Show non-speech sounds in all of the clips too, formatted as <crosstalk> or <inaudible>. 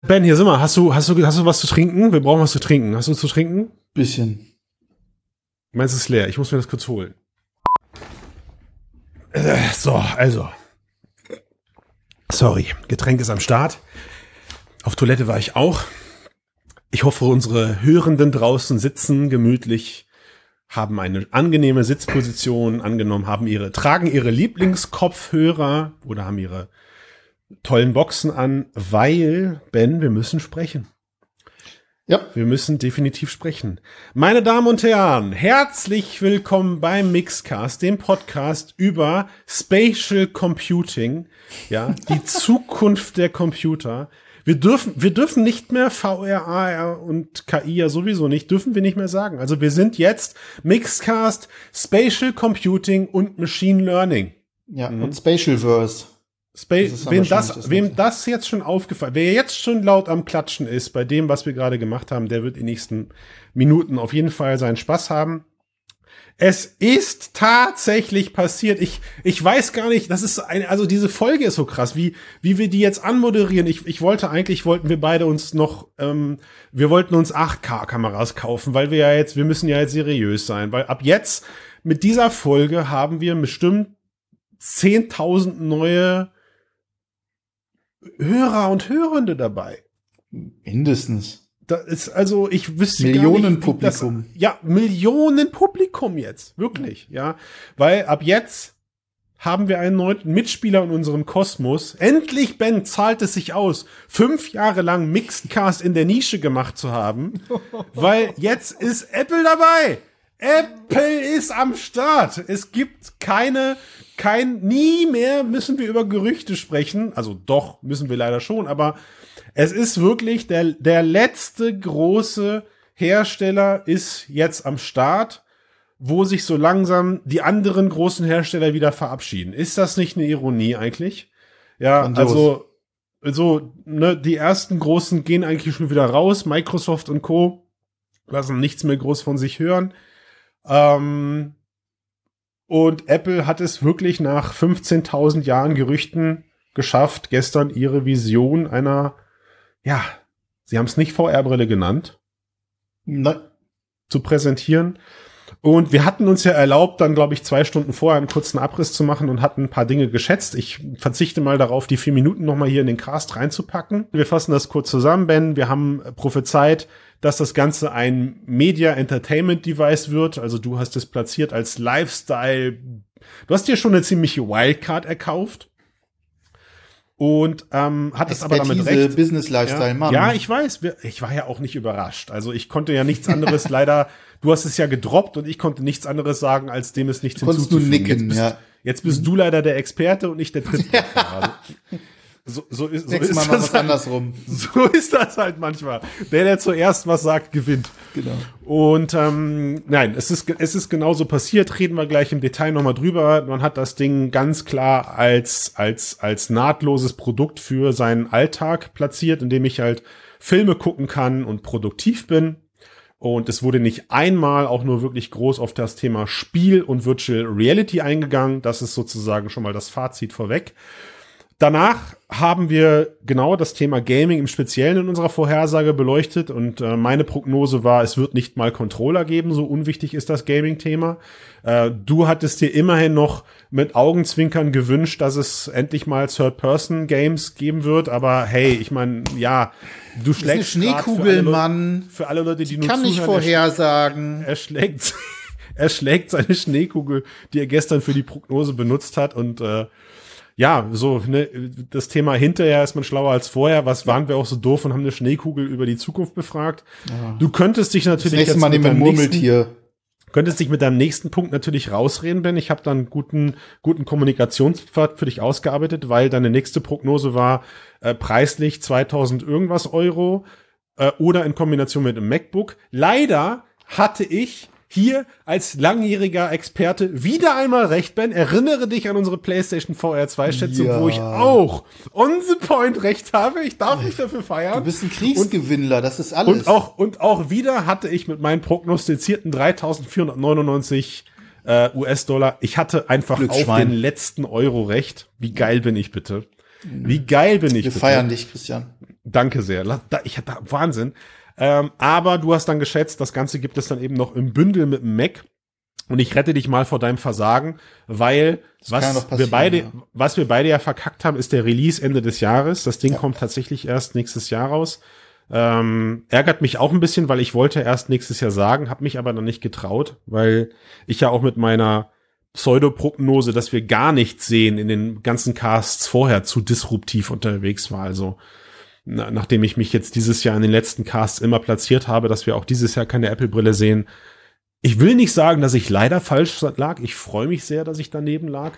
Ben, hier sind wir. Hast du, hast du, hast du was zu trinken? Wir brauchen was zu trinken. Hast du zu trinken? Bisschen. Meins ist leer. Ich muss mir das kurz holen. So, also. Sorry, Getränk ist am Start. Auf Toilette war ich auch. Ich hoffe, unsere Hörenden draußen sitzen gemütlich, haben eine angenehme Sitzposition angenommen, haben ihre, tragen ihre Lieblingskopfhörer oder haben ihre tollen Boxen an, weil, Ben, wir müssen sprechen. Ja. Wir müssen definitiv sprechen. Meine Damen und Herren, herzlich willkommen beim Mixcast, dem Podcast über Spatial Computing, ja, die <laughs> Zukunft der Computer. Wir dürfen, wir dürfen nicht mehr VR, AR und KI ja sowieso nicht, dürfen wir nicht mehr sagen. Also wir sind jetzt Mixcast, Spatial Computing und Machine Learning. Ja, und Spatialverse. Spa Das ist dann wem, das, das wem das jetzt schon aufgefallen, wer jetzt schon laut am Klatschen ist bei dem, was wir gerade gemacht haben, der wird in den nächsten Minuten auf jeden Fall seinen Spaß haben. Es ist tatsächlich passiert. Ich, ich weiß gar nicht, das ist eine, also diese Folge ist so krass, wie, wie wir die jetzt anmoderieren. Ich, ich wollte eigentlich, wollten wir beide uns noch, ähm, wir wollten uns 8K-Kameras kaufen, weil wir ja jetzt, wir müssen ja jetzt seriös sein, weil ab jetzt mit dieser Folge haben wir bestimmt 10.000 neue Hörer und Hörende dabei. Mindestens. Da ist also, ich wüsste gar Millionen nicht, wie das- Publikum. ja, Millionen Publikum jetzt, wirklich, ja, weil ab jetzt haben wir einen neuen Mitspieler in unserem Kosmos. Endlich, Ben, zahlt es sich aus, fünf Jahre lang Mixedcast in der Nische gemacht zu haben, <laughs> weil jetzt ist Apple dabei. Apple ist am Start. Es gibt keine, kein, nie mehr müssen wir über Gerüchte sprechen. Also doch, müssen wir leider schon, aber es ist wirklich der, der letzte große Hersteller ist jetzt am Start, wo sich so langsam die anderen großen Hersteller wieder verabschieden. Ist das nicht eine Ironie eigentlich? Ja, also, also, ne, die ersten großen gehen eigentlich schon wieder raus. Microsoft und Co. lassen nichts mehr groß von sich hören. Ähm, und Apple hat es wirklich nach 15.000 Jahren Gerüchten geschafft, gestern ihre Vision einer, ja, sie haben es nicht VR-Brille genannt, Nein. zu präsentieren. Und wir hatten uns ja erlaubt, dann, glaube ich, zwei Stunden vorher einen kurzen Abriss zu machen und hatten ein paar Dinge geschätzt. Ich verzichte mal darauf, die vier Minuten nochmal hier in den Cast reinzupacken. Wir fassen das kurz zusammen, Ben. Wir haben prophezeit, dass das Ganze ein Media Entertainment Device wird. Also du hast es platziert als Lifestyle. Du hast dir schon eine ziemliche Wildcard erkauft. Und ähm, hattest aber damit recht. Business Lifestyle, Ja, Mann. ja, ich weiß. Ich war ja auch nicht überrascht. Also ich konnte ja nichts anderes <laughs> leider. Du hast es ja gedroppt und ich konnte nichts anderes sagen, als dem es nichts Konntest du hinzuzufügen. nicken, jetzt bist, ja. Jetzt bist du leider der Experte und nicht der Trittbrettfahrer. <laughs> Also, so, so ist, so das halt, andersrum. <laughs> So ist das halt manchmal. Der, der zuerst was sagt, gewinnt. Genau. Und ähm, nein, es ist, es ist genauso passiert. Reden wir gleich im Detail nochmal drüber. Man hat das Ding ganz klar als, als, als nahtloses Produkt für seinen Alltag platziert, indem ich halt Filme gucken kann und produktiv bin. Und es wurde nicht einmal auch nur wirklich groß auf das Thema Spiel und Virtual Reality eingegangen. Das ist sozusagen schon mal das Fazit vorweg. Danach haben wir genau das Thema Gaming im Speziellen in unserer Vorhersage beleuchtet und äh, meine Prognose war, es wird nicht mal Controller geben, so unwichtig ist das Gaming-Thema. Äh, du hattest dir immerhin noch mit Augenzwinkern gewünscht, dass es endlich mal Third-Person-Games geben wird, aber hey, ich meine, ja, du eine schlägst für alle Schneekugel, Leute- Mann. Für alle Leute, die nur Kann ich zuhören, er vorhersagen. er schlägt, <laughs> er schlägt seine Schneekugel, die er gestern für die Prognose benutzt hat und äh, ja, so ne, das Thema hinterher ist man schlauer als vorher. Was waren wir auch so doof und haben eine Schneekugel über die Zukunft befragt? Du könntest dich Das natürlich nächste jetzt Mal mit nehmen wir nächsten, könntest dich mit deinem nächsten Punkt natürlich rausreden, Ben. Ich habe dann einen guten, guten Kommunikationspfad für dich ausgearbeitet, weil deine nächste Prognose war äh, preislich 2000 irgendwas Euro äh, oder in Kombination mit einem MacBook. Leider hatte ich hier als langjähriger Experte wieder einmal recht, Ben. Erinnere dich an unsere PlayStation VR 2 Schätzung, Ja. wo ich auch on the point recht habe. Ich darf mich dafür feiern. Du bist ein Kriegsgewinnler, das ist alles. Und auch, und auch wieder hatte ich mit meinen prognostizierten 3499 äh, US-Dollar, ich hatte einfach auf den letzten Euro recht. Wie geil bin ich bitte? Wie geil bin ich Wir bitte? feiern dich, Christian. Danke sehr. Ich hatte Wahnsinn. Ähm, aber du hast dann geschätzt, das Ganze gibt es dann eben noch im Bündel mit dem Mac. Und ich rette dich mal vor deinem Versagen, weil noch was wir beide, ja. was wir beide ja verkackt haben, ist der Release Ende des Jahres. Das Ding Ja. kommt tatsächlich erst nächstes Jahr raus. Ähm, ärgert mich auch ein bisschen, weil ich wollte erst nächstes Jahr sagen, habe mich aber noch nicht getraut, weil ich ja auch mit meiner Pseudoprognose, dass wir gar nichts sehen in den ganzen Casts vorher zu disruptiv unterwegs war. Also na, nachdem ich mich jetzt dieses Jahr in den letzten Casts immer platziert habe, dass wir auch dieses Jahr keine Apple-Brille sehen. Ich will nicht sagen, dass ich leider falsch lag. Ich freue mich sehr, dass ich daneben lag.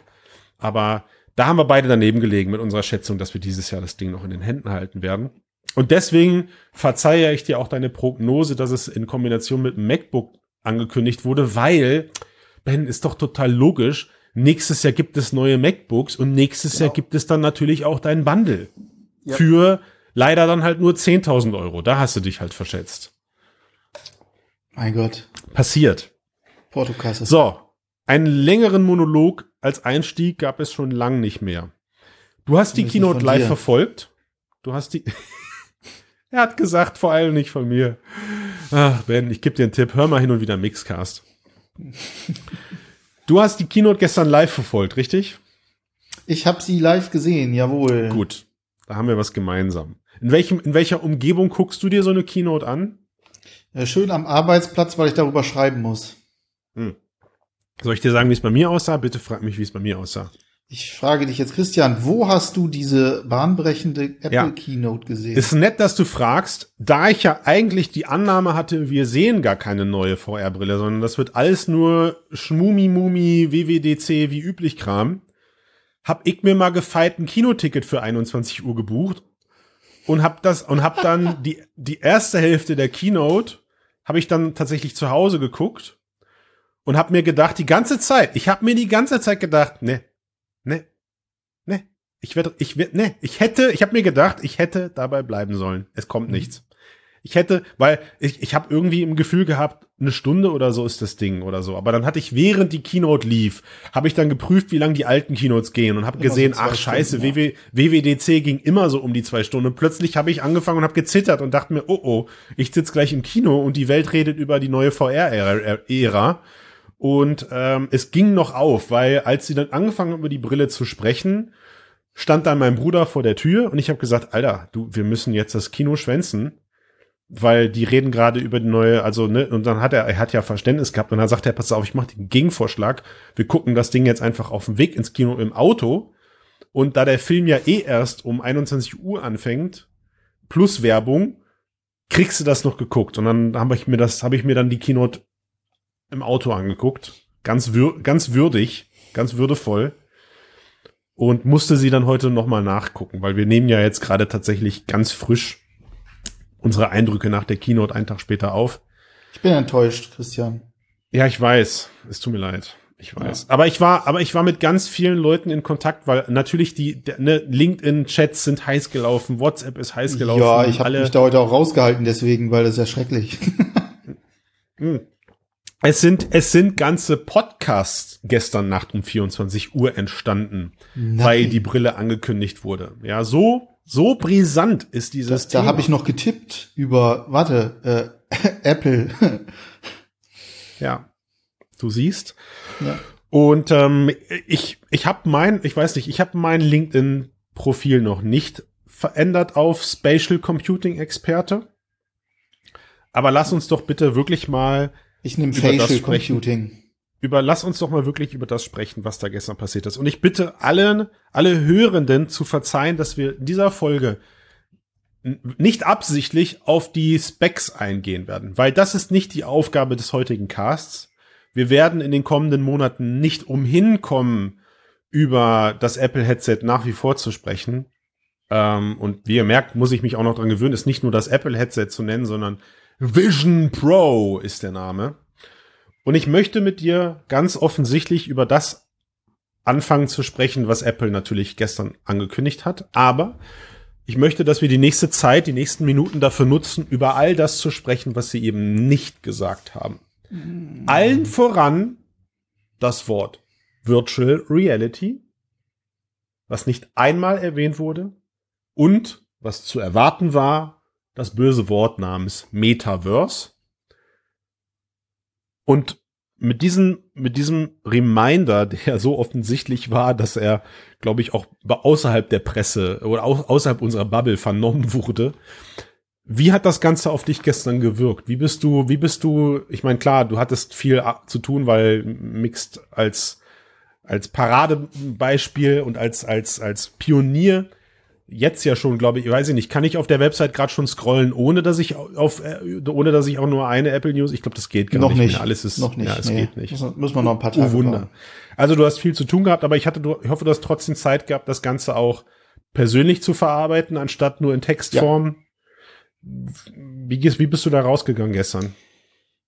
Aber da haben wir beide daneben gelegen mit unserer Schätzung, dass wir dieses Jahr das Ding noch in den Händen halten werden. Und deswegen verzeihe ich dir auch deine Prognose, dass es in Kombination mit dem MacBook angekündigt wurde, weil, Ben, ist doch total logisch. Nächstes Jahr gibt es neue MacBooks und nächstes Genau. Jahr gibt es dann natürlich auch dein Bundle. Ja. Für leider dann halt nur 10.000 Euro. Da hast du dich halt verschätzt. Mein Gott. Passiert. Portokasse. So, einen längeren Monolog als Einstieg gab es schon lang nicht mehr. Du hast die Keynote live verfolgt. Du hast die. <laughs> er hat gesagt, vor allem nicht von mir. Ach, Ben, ich gebe dir einen Tipp. Hör mal hin und wieder Mixcast. Du hast die Keynote gestern live verfolgt, richtig? Ich habe sie live gesehen, jawohl. Gut. Da haben wir was gemeinsam. In welchem, in welcher Umgebung guckst du dir so eine Keynote an? Äh, schön am Arbeitsplatz, weil ich darüber schreiben muss. Soll ich dir sagen, wie es bei mir aussah? Bitte frag mich, wie es bei mir aussah. Ich frage dich jetzt, Christian, wo hast du diese bahnbrechende Apple Ja. Keynote gesehen? Ist nett, dass du fragst, da ich ja eigentlich die Annahme hatte, wir sehen gar keine neue VR-Brille, sondern das wird alles nur Schmumi-Mumi, WWDC wie üblich Kram. Hab ich mir mal gefeit ein Kinoticket für 21 Uhr gebucht und hab das und hab dann <laughs> die die erste Hälfte der Keynote habe ich dann tatsächlich zu Hause geguckt und hab mir gedacht die ganze Zeit, ich hab mir die ganze Zeit gedacht, ne, ne, ne, ich werde, ich werde, ne, ich hätte, ich habe mir gedacht, ich hätte dabei bleiben sollen. Es kommt Mhm. nichts. Ich hätte, weil ich, ich habe irgendwie im Gefühl gehabt, eine Stunde oder so ist das Ding oder so. Aber dann hatte ich, während die Keynote lief, habe ich dann geprüft, wie lang die alten Keynotes gehen und habe so gesehen, zwei ach scheiße, Stunden, WW, WWDC ging immer so um die zwei Stunden. Und plötzlich habe ich angefangen und habe gezittert und dachte mir, oh oh, ich sitze gleich im Kino und die Welt redet über die neue VR-Ära. Und ähm, es ging noch auf, weil als sie dann angefangen haben, über die Brille zu sprechen, stand dann mein Bruder vor der Tür und ich habe gesagt, Alter, du, wir müssen jetzt das Kino schwänzen, weil die reden gerade über die neue, also ne, und dann hat er, er hat ja Verständnis gehabt und dann sagt er, pass auf, ich mache den Gegenvorschlag, wir gucken das Ding jetzt einfach auf dem Weg ins Kino im Auto. Und da der Film ja eh erst um 21 Uhr anfängt, plus Werbung, kriegst du das noch geguckt. Und dann habe ich mir das, habe ich mir dann die Keynote im Auto angeguckt, ganz wür ganz würdig, ganz würdevoll. Und musste sie dann heute noch mal nachgucken, weil wir nehmen ja jetzt gerade tatsächlich ganz frisch unsere Eindrücke nach der Keynote einen Tag später auf. Ich bin enttäuscht, Christian. Ja, ich weiß. Es tut mir leid. Ich weiß. Aber ich war, aber ich war mit ganz vielen Leuten in Kontakt, weil natürlich die ne, LinkedIn-Chats sind heiß gelaufen, WhatsApp ist heiß gelaufen. Ja, ich habe mich da heute auch rausgehalten, deswegen, weil das ist ja schrecklich. <laughs> Hm. Es sind, es sind ganze Podcasts gestern Nacht um 24 Uhr entstanden, weil die Brille angekündigt wurde. Ja, so, so brisant ist dieses da Thema. habe ich noch getippt über, warte, äh, <laughs> Apple. Ja, du siehst. ja. Und ähm, ich, ich habe mein, ich weiß nicht, ich habe mein LinkedIn-Profil noch nicht verändert auf Spatial Computing Experte. Aber lass uns doch bitte wirklich mal Ich nehme Facial. Computing. Über, lass uns doch mal wirklich über das sprechen, was da gestern passiert ist. Und ich bitte allen, alle Hörenden zu verzeihen, dass wir in dieser Folge nicht absichtlich auf die Specs eingehen werden, weil das ist nicht die Aufgabe des heutigen Casts. Wir werden in den kommenden Monaten nicht umhin kommen, über das Apple-Headset nach wie vor zu sprechen. Ähm, und wie ihr merkt, muss ich mich auch noch dran gewöhnen, ist nicht nur das Apple-Headset zu nennen, sondern Vision Pro ist der Name. Und ich möchte mit dir ganz offensichtlich über das anfangen zu sprechen, was Apple natürlich gestern angekündigt hat. Aber ich möchte, dass wir die nächste Zeit, die nächsten Minuten dafür nutzen, über all das zu sprechen, was sie eben nicht gesagt haben. Allen voran das Wort Virtual Reality, was nicht einmal erwähnt wurde, und was zu erwarten war, das böse Wort namens Metaverse. Und mit diesem, mit diesem Reminder, der so offensichtlich war, dass er, glaube ich, auch außerhalb der Presse oder außerhalb unserer Bubble vernommen wurde. Wie hat das Ganze auf dich gestern gewirkt? Wie bist du, wie bist du, ich meine, klar, du hattest viel zu tun, weil Mixed als, als Paradebeispiel und als, als, als Pionier jetzt ja schon, glaube ich, weiß ich nicht, kann ich auf der Website gerade schon scrollen, ohne dass ich auf, äh, ohne dass ich auch nur eine Apple News, ich glaube, das geht gar noch nicht. nicht. Mehr. Alles ist, noch nicht. Ja, es nee. geht nicht. Müssen, müssen wir noch ein paar Tage Oh Wunder. brauchen. Also du hast viel zu tun gehabt, aber ich hatte, ich hoffe, du hast trotzdem Zeit gehabt, das Ganze auch persönlich zu verarbeiten, anstatt nur in Textform. Wie, gehst, wie bist du da rausgegangen gestern?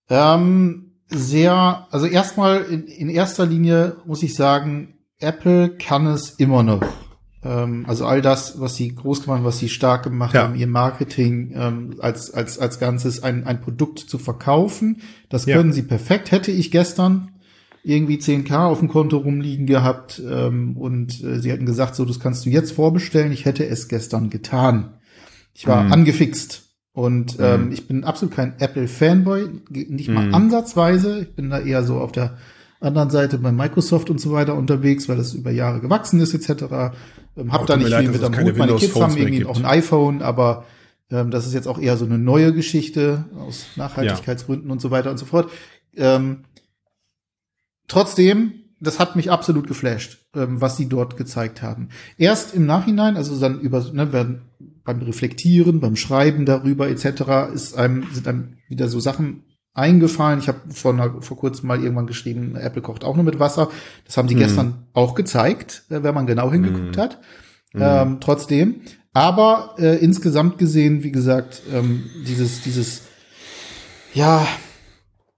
Ähm, sehr, also erstmal in, in erster Linie muss ich sagen, Apple kann es immer noch. Ähm, also all das, was sie groß gemacht haben, was sie stark gemacht Ja. haben, ihr Marketing ähm, als, als, als Ganzes, ein, ein Produkt zu verkaufen, das Ja. können sie perfekt. Hätte ich gestern irgendwie 10k auf dem Konto rumliegen gehabt ähm, und äh, sie hätten gesagt, so, das kannst du jetzt vorbestellen. Ich hätte es gestern getan. Ich war Mhm. angefixt. Und ähm, Mhm. ich bin absolut kein Apple-Fanboy, nicht mal Mhm. ansatzweise. Ich bin da eher so auf der anderen Seite bei Microsoft und so weiter unterwegs, weil das über Jahre gewachsen ist etc. Ähm, hab Oh, da nicht leid, viel mit am Hut. Meine Kids haben irgendwie gibt. auch ein iPhone, aber ähm, das ist jetzt auch eher so eine neue Geschichte aus Nachhaltigkeitsgründen und so weiter und so fort. Ähm, trotzdem, das hat mich absolut geflasht, ähm, was sie dort gezeigt haben. Erst im Nachhinein, also dann über, ne, werden beim Reflektieren, beim Schreiben darüber etc. ist einem sind einem wieder so Sachen eingefallen. Ich habe vor, vor kurzem mal irgendwann geschrieben, Apple kocht auch nur mit Wasser. Das haben die Mhm. gestern auch gezeigt, äh, wenn man genau hingeguckt Mhm. hat. Ähm, trotzdem. Aber äh, insgesamt gesehen, wie gesagt, ähm, dieses, dieses, ja,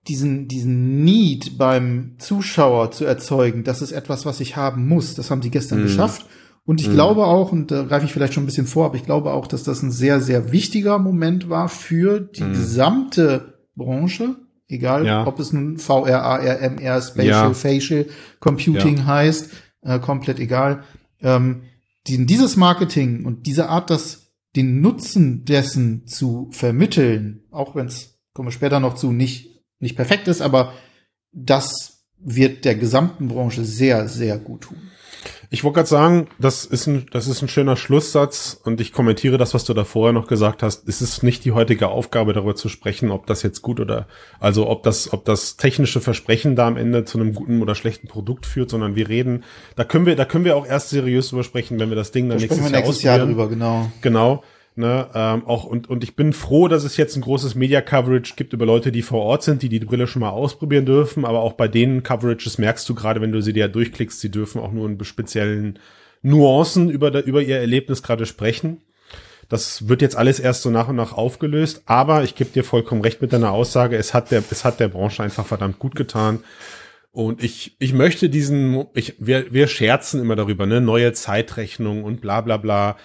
diesen, diesen Need beim Zuschauer zu erzeugen, das ist etwas, was ich haben muss. Das haben sie gestern Mhm. geschafft. Und ich Mhm. glaube auch, und da greife ich vielleicht schon ein bisschen vor, aber ich glaube auch, dass das ein sehr, sehr wichtiger Moment war für die Mhm. gesamte Branche. Egal, Ja. ob es nun VR, AR, MR, Spatial, Ja. Facial Computing heißt, äh, komplett egal. Ähm, die, dieses Marketing und diese Art, das den Nutzen dessen zu vermitteln, auch wenn es, kommen wir später noch zu, nicht, nicht perfekt ist, aber das wird der gesamten Branche sehr, sehr gut tun. Ich wollte gerade sagen, das ist ein, das ist ein schöner Schlusssatz und ich kommentiere das, was du da vorher noch gesagt hast. Es ist nicht die heutige Aufgabe, darüber zu sprechen, ob das jetzt gut oder, also ob das, ob das technische Versprechen da am Ende zu einem guten oder schlechten Produkt führt, sondern wir reden, da können wir, da können wir auch erst seriös drüber sprechen, wenn wir das Ding dann Da nächstes, wir Jahr nächstes Jahr ausprobieren. drüber, genau. Genau. Ne, ähm, auch und, und ich bin froh, dass es jetzt ein großes Media-Coverage gibt über Leute, die vor Ort sind, die die Brille schon mal ausprobieren dürfen. Aber auch bei den Coverages merkst du gerade, wenn du sie dir durchklickst, sie dürfen auch nur in speziellen Nuancen über, über ihr Erlebnis gerade sprechen. Das wird jetzt alles erst so nach und nach aufgelöst. Aber ich gebe dir vollkommen recht mit deiner Aussage. Es hat der, es hat der Branche einfach verdammt gut getan. Und ich, ich möchte diesen, ich, wir, wir scherzen immer darüber, ne, neue Zeitrechnung und bla bla bla.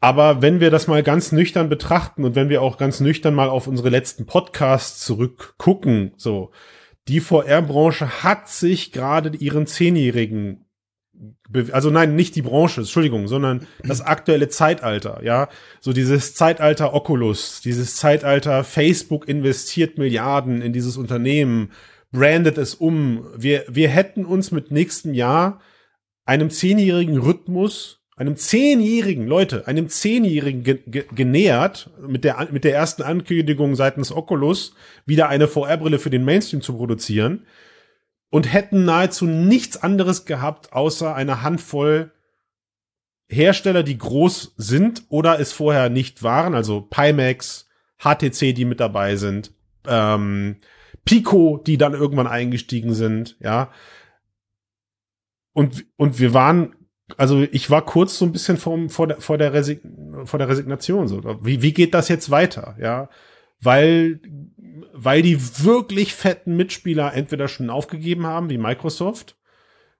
Aber wenn wir das mal ganz nüchtern betrachten und wenn wir auch ganz nüchtern mal auf unsere letzten Podcasts zurückgucken, so, die VR-Branche hat sich gerade ihren Zehnjährigen, also nein, nicht die Branche, Entschuldigung, sondern das aktuelle Zeitalter, ja, so dieses Zeitalter Oculus, dieses Zeitalter Facebook investiert Milliarden in dieses Unternehmen, brandet es um. Wir, wir hätten uns mit nächstem Jahr einem zehnjährigen Rhythmus, einem zehnjährigen, Leute, einem zehnjährigen ge ge genähert, mit der, mit der ersten Ankündigung seitens Oculus, wieder eine VR-Brille für den Mainstream zu produzieren und hätten nahezu nichts anderes gehabt, außer eine Handvoll Hersteller, die groß sind oder es vorher nicht waren, also Pimax, HTC, die mit dabei sind, ähm, Pico, die dann irgendwann eingestiegen sind, ja. Und, und wir waren, also ich war kurz so ein bisschen vor, vor, der, vor, der, Resig vor der Resignation. So. Wie, wie geht das jetzt weiter? Ja, weil, weil die wirklich fetten Mitspieler entweder schon aufgegeben haben, wie Microsoft,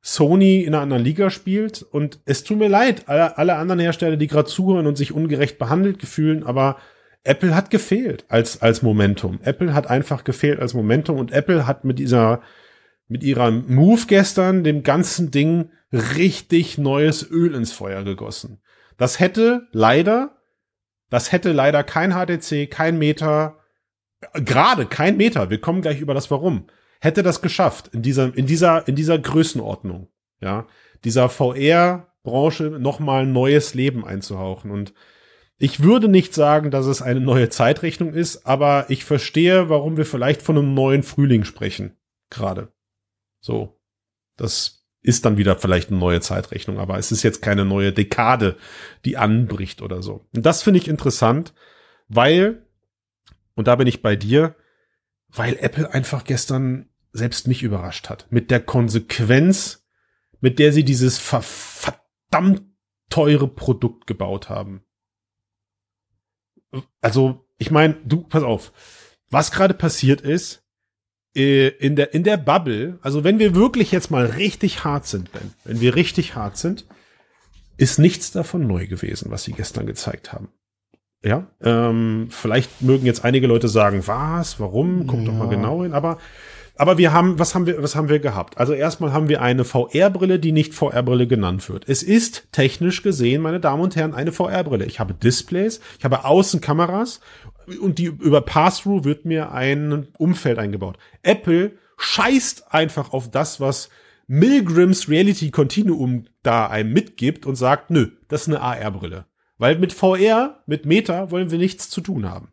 Sony in einer anderen Liga spielt und es tut mir leid, alle, alle anderen Hersteller, die gerade zuhören und sich ungerecht behandelt gefühlen, aber Apple hat gefehlt als, als Momentum. Apple hat einfach gefehlt als Momentum und Apple hat mit dieser, mit ihrer Move gestern dem ganzen Ding richtig neues Öl ins Feuer gegossen. Das hätte leider Das hätte leider kein HTC, kein Meta, gerade kein Meta, wir kommen gleich über das Warum, hätte das geschafft in dieser, in dieser, in dieser Größenordnung, ja, dieser VR-Branche nochmal neues Leben einzuhauchen. Und ich würde nicht sagen, dass es eine neue Zeitrechnung ist, aber ich verstehe, warum wir vielleicht von einem neuen Frühling sprechen. Gerade. So. Das ist dann wieder vielleicht eine neue Zeitrechnung, aber es ist jetzt keine neue Dekade, die anbricht oder so. Und das finde ich interessant, weil, und da bin ich bei dir, weil Apple einfach gestern selbst mich überrascht hat. Mit der Konsequenz, mit der sie dieses verdammt teure Produkt gebaut haben. Also, ich meine, du, pass auf, was gerade passiert ist, in der, in der Bubble, also wenn wir wirklich jetzt mal richtig hart sind, Ben, wenn wir richtig hart sind, ist nichts davon neu gewesen, was sie gestern gezeigt haben. Ja, ähm, vielleicht mögen jetzt einige Leute sagen, was, warum, guck ja. doch mal genau hin, aber aber wir haben, was haben wir, was haben wir gehabt? Also erstmal haben wir eine VR-Brille, die nicht VR-Brille genannt wird. Es ist technisch gesehen, meine Damen und Herren, eine VR-Brille. Ich habe Displays, ich habe Außenkameras und die über Pass-Through wird mir ein Umfeld eingebaut. Apple scheißt einfach auf das, was Milgrams Reality Continuum da einem mitgibt und sagt, nö, das ist eine AR-Brille. Weil mit VR, mit Meta wollen wir nichts zu tun haben.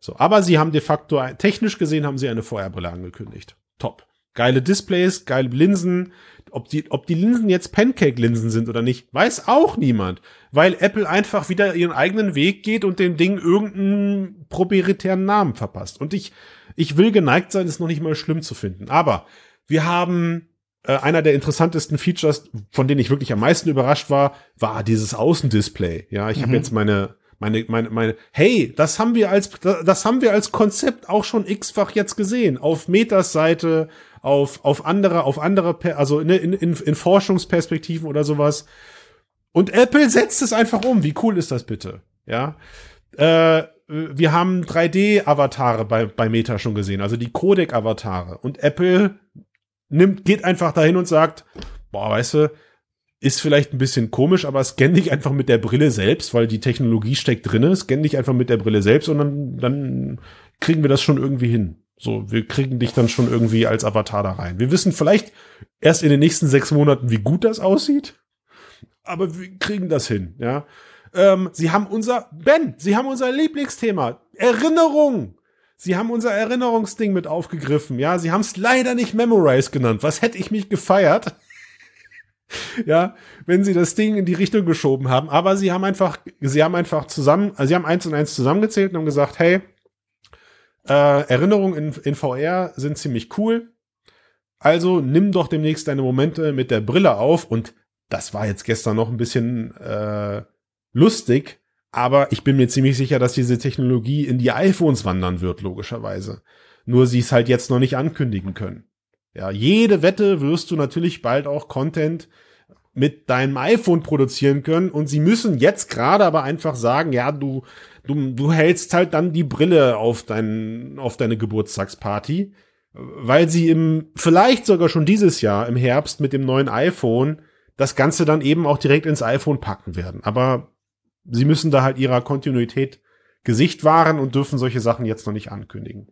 So, aber sie haben de facto, technisch gesehen haben sie eine VR-Brille angekündigt. Top. Geile Displays, geile Linsen. Ob die, ob die Linsen jetzt Pancake-Linsen sind oder nicht, weiß auch niemand. Weil Apple einfach wieder ihren eigenen Weg geht und dem Ding irgendeinen proprietären Namen verpasst. Und ich, ich will geneigt sein, es noch nicht mal schlimm zu finden. Aber wir haben äh, einer der interessantesten Features, von denen ich wirklich am meisten überrascht war, war dieses Außendisplay. Ja, ich mhm. habe jetzt meine meine, meine, meine, hey, das haben wir als, das haben wir als Konzept auch schon x-fach jetzt gesehen. Auf Metas Seite, auf, auf andere, auf andere, also in, in, in Forschungsperspektiven oder sowas. Und Apple setzt es einfach um. Wie cool ist das bitte? Ja. Äh, wir haben 3D-Avatare bei, bei Meta schon gesehen, also die Codec-Avatare. Und Apple nimmt, geht einfach dahin und sagt, boah, weißt du, ist vielleicht ein bisschen komisch, aber scann dich einfach mit der Brille selbst, weil die Technologie steckt drinne. Scann dich einfach mit der Brille selbst und dann, dann kriegen wir das schon irgendwie hin. So, wir kriegen dich dann schon irgendwie als Avatar da rein. Wir wissen vielleicht erst in den nächsten sechs Monaten, wie gut das aussieht, aber wir kriegen das hin, ja. Ähm, sie haben unser, Ben, sie haben unser Lieblingsthema, Erinnerung. Sie haben unser Erinnerungsding mit aufgegriffen, ja. Sie haben es leider nicht Memorize genannt. Was hätte ich mich gefeiert? <laughs> ja, wenn sie das Ding in die Richtung geschoben haben. Aber sie haben einfach, sie haben einfach zusammen, also sie haben eins und eins zusammengezählt und haben gesagt, hey, äh, Erinnerungen in, in VR sind ziemlich cool. Also nimm doch demnächst deine Momente mit der Brille auf. Und das war jetzt gestern noch ein bisschen äh, lustig, aber ich bin mir ziemlich sicher, dass diese Technologie in die iPhones wandern wird, logischerweise. Nur sie es halt jetzt noch nicht ankündigen können. Ja, jede Wette wirst du natürlich bald auch Content mit deinem iPhone produzieren können und sie müssen jetzt gerade aber einfach sagen, ja, du, du, du hältst halt dann die Brille auf dein, auf deine Geburtstagsparty, weil sie im, vielleicht sogar schon dieses Jahr im Herbst mit dem neuen iPhone das Ganze dann eben auch direkt ins iPhone packen werden. Aber sie müssen da halt ihrer Kontinuität Gesicht wahren und dürfen solche Sachen jetzt noch nicht ankündigen.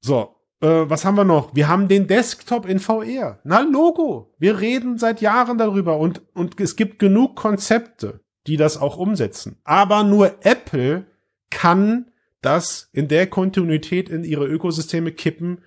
So, äh, was haben wir noch? Wir haben den Desktop in VR. Na, Logo. Wir reden seit Jahren darüber und, und es gibt genug Konzepte, die das auch umsetzen. Aber nur Apple kann das in der Kontinuität in ihre Ökosysteme kippen,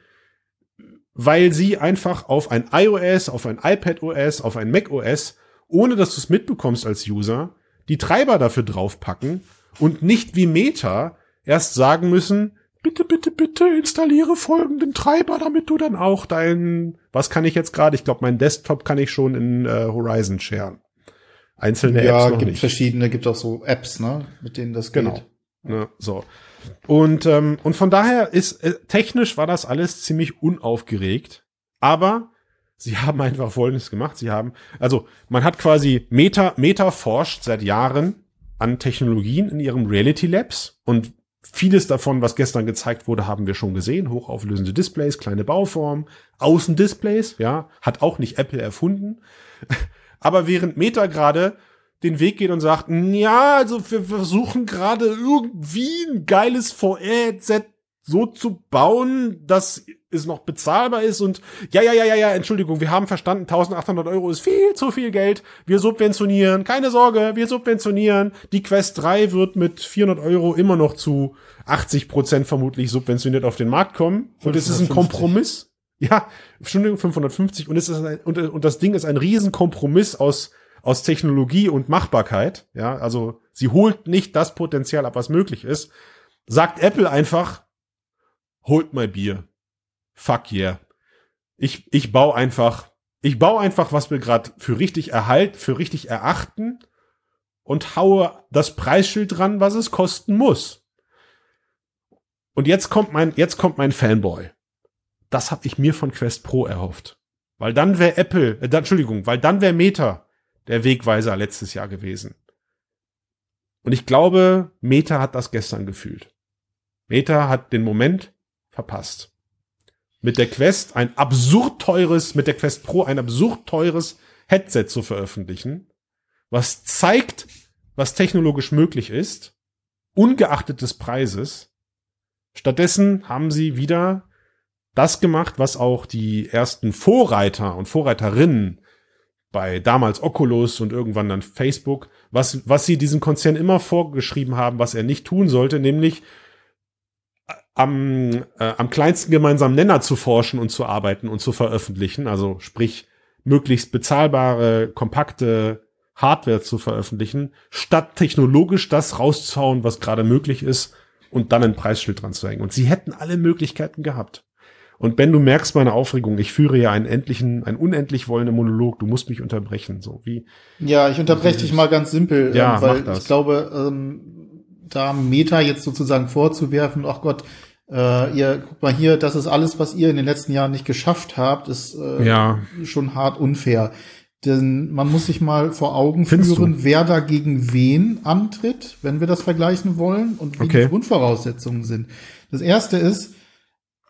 weil sie einfach auf ein iOS, auf ein iPadOS, auf ein macOS, ohne dass du es mitbekommst als User, die Treiber dafür draufpacken und nicht wie Meta erst sagen müssen, bitte, bitte, bitte installiere folgenden Treiber, damit du dann auch deinen, was kann ich jetzt gerade? Ich glaube, mein Desktop kann ich schon in äh, Horizon sharen. Einzelne ja, Apps noch gibt nicht. verschiedene, gibt auch so Apps, ne, mit denen das genau. geht. Genau. Ne, so. Und, ähm, und von daher ist, äh, technisch war das alles ziemlich unaufgeregt, aber sie <laughs> haben einfach Folgendes gemacht. Sie haben, also man hat quasi Meta, Meta forscht seit Jahren an Technologien in ihrem Reality Labs und Vieles davon, was gestern gezeigt wurde, haben wir schon gesehen. Hochauflösende Displays, kleine Bauformen, Außendisplays, ja, hat auch nicht Apple erfunden. <laughs> Aber während Meta gerade den Weg geht und sagt, ja, also wir versuchen gerade irgendwie ein geiles VR-Headset so zu bauen, dass es noch bezahlbar ist und ja, ja, ja, ja, ja, Entschuldigung, wir haben verstanden, 1800 Euro ist viel zu viel Geld. Wir subventionieren, keine Sorge, wir subventionieren. Die Quest 3 wird mit 400 Euro immer noch zu 80 Prozent vermutlich subventioniert auf den Markt kommen. Und es ist ein Kompromiss. Ja, Entschuldigung, 550 und es ist ein, und, und das Ding ist ein Riesenkompromiss aus aus Technologie und Machbarkeit. Ja, also sie holt nicht das Potenzial ab, was möglich ist. Sagt Apple einfach, holt mal Bier. Fuck yeah. Ich, ich baue einfach, ich baue einfach, was wir gerade für richtig erhalt, für richtig erachten und haue das Preisschild dran, was es kosten muss. Und jetzt kommt mein, jetzt kommt mein Fanboy. Das habe ich mir von Quest Pro erhofft. Weil dann wäre Apple, äh, Entschuldigung, weil dann wäre Meta der Wegweiser letztes Jahr gewesen. Und ich glaube, Meta hat das gestern gefühlt. Meta hat den Moment verpasst. Mit der Quest ein absurd teures, mit der Quest Pro ein absurd teures Headset zu veröffentlichen, was zeigt, was technologisch möglich ist, ungeachtet des Preises. Stattdessen haben sie wieder das gemacht, was auch die ersten Vorreiter und Vorreiterinnen bei damals Oculus und irgendwann dann Facebook, was, was sie diesem Konzern immer vorgeschrieben haben, was er nicht tun sollte, nämlich am, äh, am kleinsten gemeinsamen Nenner zu forschen und zu arbeiten und zu veröffentlichen, also sprich möglichst bezahlbare, kompakte Hardware zu veröffentlichen, statt technologisch das rauszuhauen, was gerade möglich ist und dann ein Preisschild dran zu hängen. Und sie hätten alle Möglichkeiten gehabt. Und Ben, du merkst meine Aufregung. Ich führe ja einen endlichen, einen unendlich wollenden Monolog. Du musst mich unterbrechen, so wie. Ja, ich unterbreche dich mal ganz simpel, ja, ähm, weil ich glaube, ähm, da Meta jetzt sozusagen vorzuwerfen, ach Gott, äh, ihr guckt mal hier, das ist alles, was ihr in den letzten Jahren nicht geschafft habt, ist äh, ja. schon hart unfair. Denn man muss sich mal vor Augen Findest führen, du? wer da gegen wen antritt, wenn wir das vergleichen wollen und wie okay. die Grundvoraussetzungen sind. Das erste ist,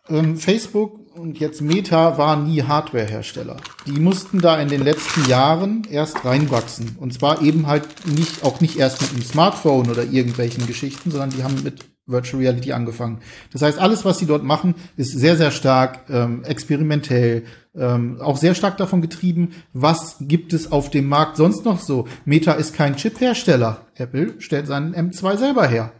ähm, Facebook und jetzt Meta waren nie Hardwarehersteller. Die mussten da in den letzten Jahren erst reinwachsen. Und zwar eben halt nicht, auch nicht erst mit einem Smartphone oder irgendwelchen Geschichten, sondern die haben mit Virtual Reality angefangen. Das heißt, alles, was sie dort machen, ist sehr, sehr stark ähm, experimentell, ähm, auch sehr stark davon getrieben, was gibt es auf dem Markt sonst noch so. Meta ist kein Chip-Hersteller. Apple stellt seinen M2 selber her.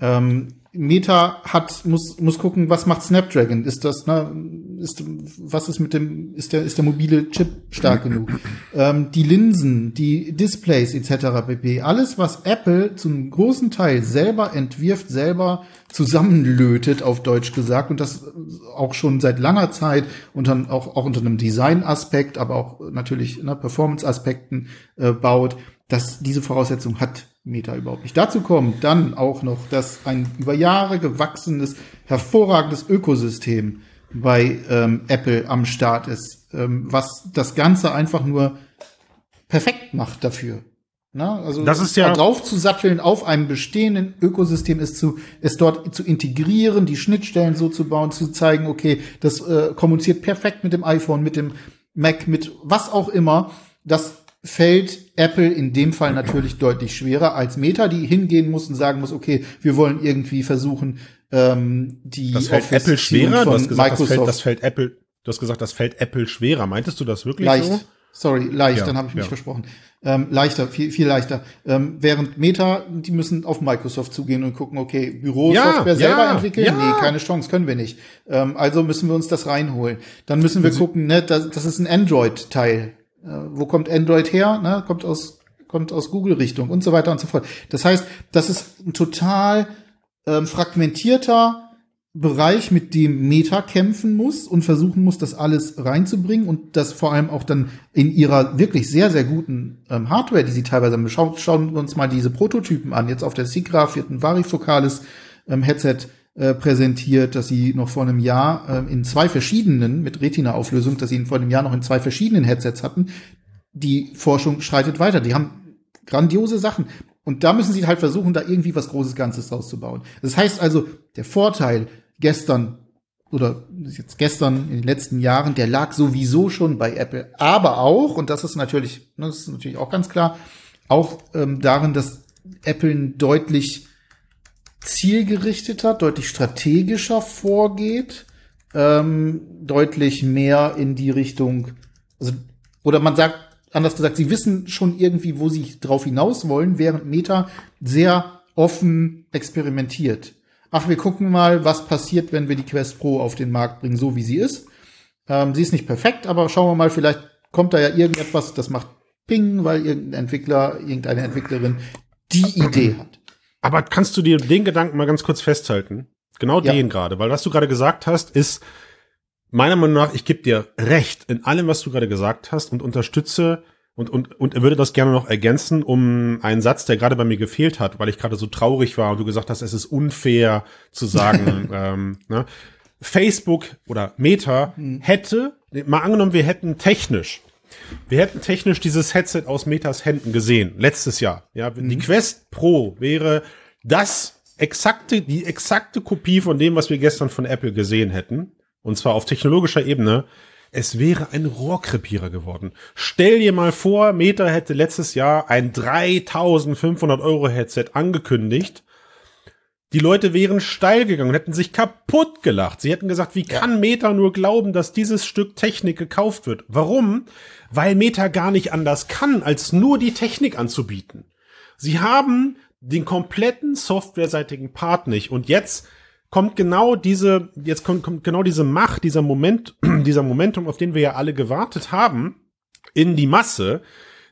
Ähm, Meta hat muss muss gucken, was macht Snapdragon? Ist das ne, ist was ist mit dem ist der ist der mobile Chip stark genug? Ähm, die Linsen, die Displays etc. pp. Alles was Apple zum großen Teil selber entwirft, selber zusammenlötet auf Deutsch gesagt und das auch schon seit langer Zeit unter auch auch unter einem Design-Aspekt, aber auch natürlich ne, Performance-Aspekten äh, baut. Dass diese Voraussetzung hat Meta überhaupt nicht. Dazu kommt dann auch noch, dass ein über Jahre gewachsenes, hervorragendes Ökosystem bei ähm, Apple am Start ist, ähm, was das Ganze einfach nur perfekt macht dafür. Na, also das ist ja drauf zu satteln auf einem bestehenden Ökosystem ist zu es dort zu integrieren, die Schnittstellen so zu bauen, zu zeigen, okay, das äh, kommuniziert perfekt mit dem iPhone, mit dem Mac, mit was auch immer. Das fällt Apple in dem Fall natürlich deutlich schwerer als Meta, die hingehen muss und sagen muss, okay, wir wollen irgendwie versuchen, ähm, die das fällt Apple schwerer. Du hast gesagt, das fällt, das fällt Apple. Du hast gesagt, das fällt Apple schwerer. Meintest du das wirklich leicht. so? Sorry, leicht. Ja, dann habe ich mich ja. versprochen. Ähm, leichter, viel, viel leichter. Ähm, während Meta, die müssen auf Microsoft zugehen und gucken, okay, Bürosoftware ja, selber entwickeln? Nee, keine Chance, können wir nicht. Ähm, also müssen wir uns das reinholen. Dann müssen wir gucken, ne, das, das ist ein Android-Teil wo kommt Android her? Ne? Kommt aus kommt aus Google-Richtung und so weiter und so fort. Das heißt, das ist ein total ähm, fragmentierter Bereich, mit dem Meta kämpfen muss und versuchen muss, das alles reinzubringen und das vor allem auch dann in ihrer wirklich sehr, sehr guten ähm, Hardware, die sie teilweise haben. Schauen, schauen wir uns mal diese Prototypen an. Jetzt auf der SIGGRAPH wird ein varifokales ähm, Headset äh, präsentiert, dass sie noch vor einem Jahr äh, in zwei verschiedenen, mit Retina-Auflösung, dass sie vor einem Jahr noch in zwei verschiedenen Headsets hatten. Die Forschung schreitet weiter. Die haben grandiose Sachen. Und da müssen sie halt versuchen, da irgendwie was Großes Ganzes rauszubauen. Das heißt also, der Vorteil gestern oder jetzt gestern in den letzten Jahren, der lag sowieso schon bei Apple. Aber auch, und das ist natürlich, das ist natürlich auch ganz klar, auch ähm, darin, dass Apple deutlich zielgerichteter, deutlich strategischer vorgeht, ähm, deutlich mehr in die Richtung, also, oder man sagt, anders gesagt, sie wissen schon irgendwie, wo sie drauf hinaus wollen, während Meta sehr offen experimentiert. Ach, wir gucken mal, was passiert, wenn wir die Quest Pro auf den Markt bringen, so wie sie ist. Ähm, sie ist nicht perfekt, aber schauen wir mal, vielleicht kommt da ja irgendetwas, das macht Ping, weil irgendein Entwickler, irgendeine Entwicklerin die Idee hat. Aber kannst du dir den Gedanken mal ganz kurz festhalten? Genau ja. den gerade, weil was du gerade gesagt hast, ist meiner Meinung nach, ich gebe dir recht in allem, was du gerade gesagt hast und unterstütze und, und, und würde das gerne noch ergänzen um einen Satz, der gerade bei mir gefehlt hat, weil ich gerade so traurig war und du gesagt hast, es ist unfair zu sagen, <laughs> ähm, ne? Facebook oder Meta hm. hätte, mal angenommen, wir hätten technisch wir hätten technisch dieses Headset aus Metas Händen gesehen, letztes Jahr. Ja, mhm. die Quest Pro wäre das exakte, die exakte Kopie von dem, was wir gestern von Apple gesehen hätten. Und zwar auf technologischer Ebene. Es wäre ein Rohrkrepierer geworden. Stell dir mal vor, Meta hätte letztes Jahr ein 3500 Euro Headset angekündigt die Leute wären steil gegangen und hätten sich kaputt gelacht. Sie hätten gesagt, wie kann. Meta nur glauben, dass dieses Stück Technik gekauft wird? Warum? Weil Meta gar nicht anders kann, als nur die Technik anzubieten. Sie haben den kompletten softwareseitigen Part nicht. Und jetzt kommt genau diese, jetzt kommt, kommt genau diese Macht, dieser Moment, <clears throat> dieser Momentum, auf den wir ja alle gewartet haben, in die Masse.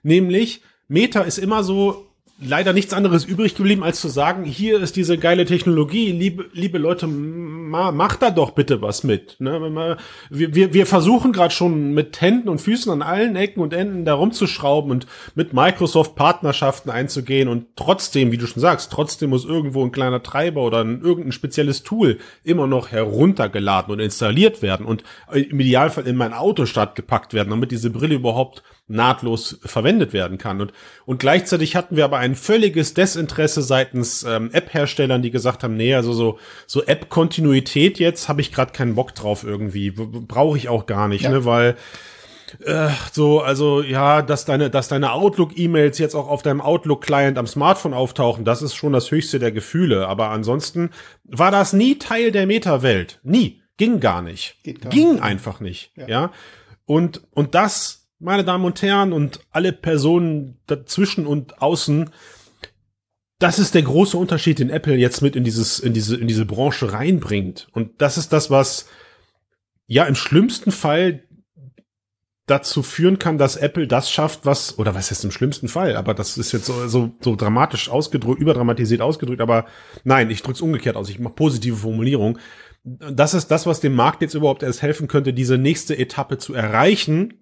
Nämlich, Meta ist immer so leider nichts anderes übrig geblieben, als zu sagen, hier ist diese geile Technologie, liebe, liebe Leute, ma, macht da doch bitte was mit. Ne? Wir, wir, wir versuchen gerade schon mit Händen und Füßen an allen Ecken und Enden da rumzuschrauben und mit Microsoft Partnerschaften einzugehen und trotzdem, wie du schon sagst, trotzdem muss irgendwo ein kleiner Treiber oder ein, irgendein spezielles Tool immer noch heruntergeladen und installiert werden und im Idealfall in mein Auto gepackt werden, damit diese Brille überhaupt nahtlos verwendet werden kann. Und, und gleichzeitig hatten wir aber ein völliges Desinteresse seitens ähm, App-Herstellern, die gesagt haben, nee, also so, so App-Kontinuität jetzt habe ich gerade keinen Bock drauf irgendwie. Brauche ich auch gar nicht, ja. ne? Weil äh, so, also ja, dass deine, dass deine Outlook-E-Mails jetzt auch auf deinem Outlook-Client am Smartphone auftauchen, das ist schon das höchste der Gefühle. Aber ansonsten war das nie Teil der Meta-Welt. Nie. Ging gar nicht. Geht gar Ging nicht. einfach nicht. Ja. ja. Und, und das meine Damen und Herren und alle Personen dazwischen und außen, das ist der große Unterschied, den Apple jetzt mit in dieses, in diese, in diese Branche reinbringt. Und das ist das, was ja im schlimmsten Fall dazu führen kann, dass Apple das schafft, was, oder was heißt im schlimmsten Fall, aber das ist jetzt so, so, so dramatisch ausgedrückt, überdramatisiert ausgedrückt, aber nein, ich drück's umgekehrt aus, ich mache positive Formulierung. Das ist das, was dem Markt jetzt überhaupt erst helfen könnte, diese nächste Etappe zu erreichen,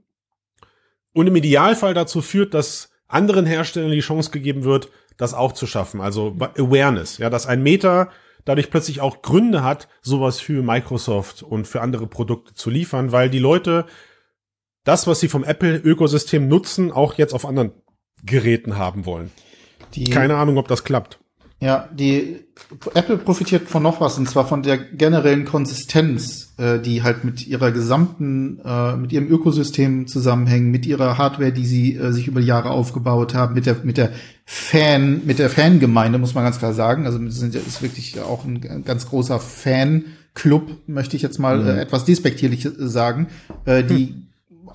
und im Idealfall dazu führt, dass anderen Herstellern die Chance gegeben wird, das auch zu schaffen. Also Awareness, ja, dass ein Meta dadurch plötzlich auch Gründe hat, sowas für Microsoft und für andere Produkte zu liefern, weil die Leute das, was sie vom Apple-Ökosystem nutzen, auch jetzt auf anderen Geräten haben wollen. Die Keine Ahnung, ob das klappt. Ja, die Apple profitiert von noch was, und zwar von der generellen Konsistenz, äh, die halt mit ihrer gesamten, äh, mit ihrem Ökosystem zusammenhängen, mit ihrer Hardware, die sie äh, sich über Jahre aufgebaut haben, mit der, mit der Fan, mit der Fangemeinde, muss man ganz klar sagen. Also sind ist wirklich auch ein ganz großer Fan-Club, möchte ich jetzt mal mhm. äh, etwas despektierlich sagen, äh, die hm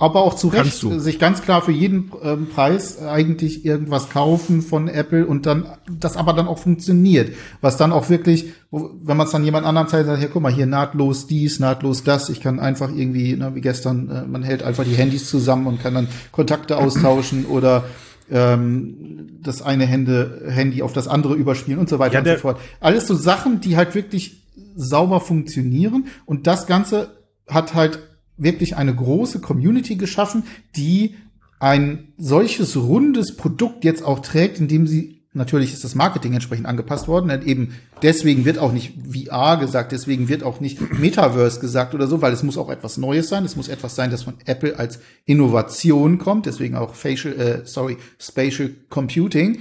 aber auch zu Recht sich ganz klar für jeden ähm, Preis eigentlich irgendwas kaufen von Apple und dann das aber dann auch funktioniert. Was dann auch wirklich, wenn man es dann jemand anderem zeigt, sagt, hier, guck mal, hier nahtlos dies, nahtlos das. Ich kann einfach irgendwie, ne, wie gestern, äh, man hält einfach die Handys zusammen und kann dann Kontakte austauschen <clears throat> oder ähm, das eine Hände, Handy auf das andere überspielen und so weiter ja, und so fort. Alles so Sachen, die halt wirklich sauber funktionieren und das Ganze hat halt wirklich eine große Community geschaffen, die ein solches rundes Produkt jetzt auch trägt, indem sie Natürlich ist das Marketing entsprechend angepasst worden. Denn eben deswegen wird auch nicht VR gesagt, deswegen wird auch nicht Metaverse gesagt oder so, weil es muss auch etwas Neues sein. Es muss etwas sein, das von Apple als Innovation kommt. Deswegen auch Facial, äh, sorry, Spatial Computing.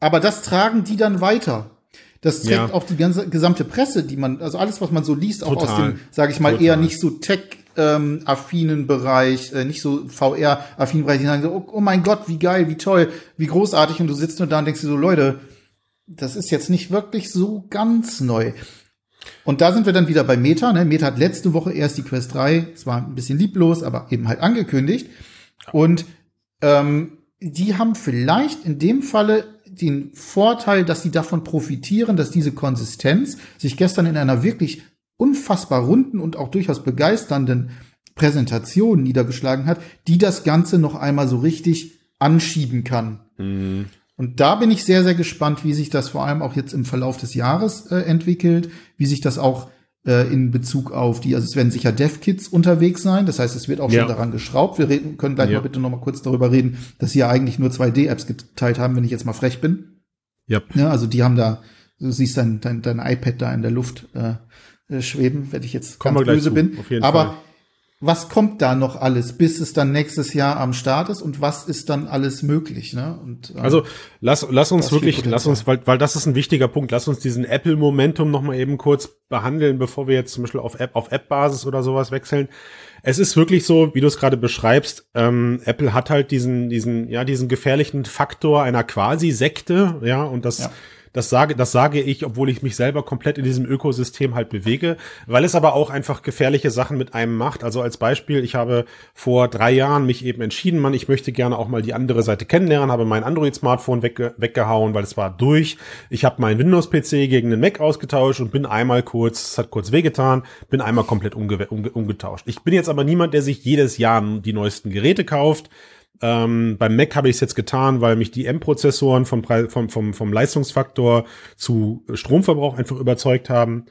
Aber das tragen die dann weiter. Das trägt Ja. auch die ganze gesamte Presse, die man, also alles, was man so liest, auch aus dem, sage ich mal, Total. eher nicht so Tech-affinen Bereich, äh, nicht so VR-affinen Bereich, die sagen so, oh, oh mein Gott, wie geil, wie toll, wie großartig, und du sitzt nur da und denkst dir so, Leute, das ist jetzt nicht wirklich so ganz neu. Und da sind wir dann wieder bei Meta. Ne? Meta hat letzte Woche erst die Quest 3, zwar ein bisschen lieblos, aber eben halt angekündigt. Und ähm, die haben vielleicht in dem Falle den Vorteil, dass sie davon profitieren, dass diese Konsistenz sich gestern in einer wirklich unfassbar runden und auch durchaus begeisternden Präsentation niedergeschlagen hat, die das Ganze noch einmal so richtig anschieben kann. Und da bin ich sehr, sehr gespannt, wie sich das vor allem auch jetzt im Verlauf des Jahres äh, entwickelt, wie sich das auch äh, in Bezug auf die, also es werden sicher Dev-Kits unterwegs sein, das heißt, es wird auch Ja. schon daran geschraubt. Wir reden, können gleich Ja. mal bitte noch mal kurz darüber reden, dass sie ja eigentlich nur 2D-Apps geteilt haben, wenn ich jetzt mal frech bin. Ja. Ja, also die haben da, du siehst dein, dein, dein iPad da in der Luft äh, äh, schweben, wenn ich jetzt Kommen ganz böse zu, bin. auf jeden Aber Fall. Was kommt da noch alles, bis es dann nächstes Jahr am Start ist und was ist dann alles möglich? Ne? Und, äh, Also lass, lass uns wirklich, lass uns, weil, weil das ist ein wichtiger Punkt, lass uns diesen Apple-Momentum noch mal eben kurz behandeln, bevor wir jetzt zum Beispiel auf App, auf App-Basis oder sowas wechseln. Es ist wirklich so, wie du es gerade beschreibst, ähm, Apple hat halt diesen, diesen, ja, diesen gefährlichen Faktor einer Quasi-Sekte, ja, und das, Ja. Das sage, das sage ich, obwohl ich mich selber komplett in diesem Ökosystem halt bewege, weil es aber auch einfach gefährliche Sachen mit einem macht. Also als Beispiel, ich habe vor drei Jahren mich eben entschieden, man, ich möchte gerne auch mal die andere Seite kennenlernen, habe mein Android-Smartphone wegge weggehauen, weil es war durch. Ich habe meinen Windows-PC gegen den Mac ausgetauscht und bin einmal kurz, es hat kurz wehgetan, bin einmal komplett umge umge umgetauscht. Ich bin jetzt aber niemand, der sich jedes Jahr die neuesten Geräte kauft. Ähm, beim Mac habe ich es jetzt getan, weil mich die M-Prozessoren vom, vom, vom, vom Leistungsfaktor zu Stromverbrauch einfach überzeugt haben.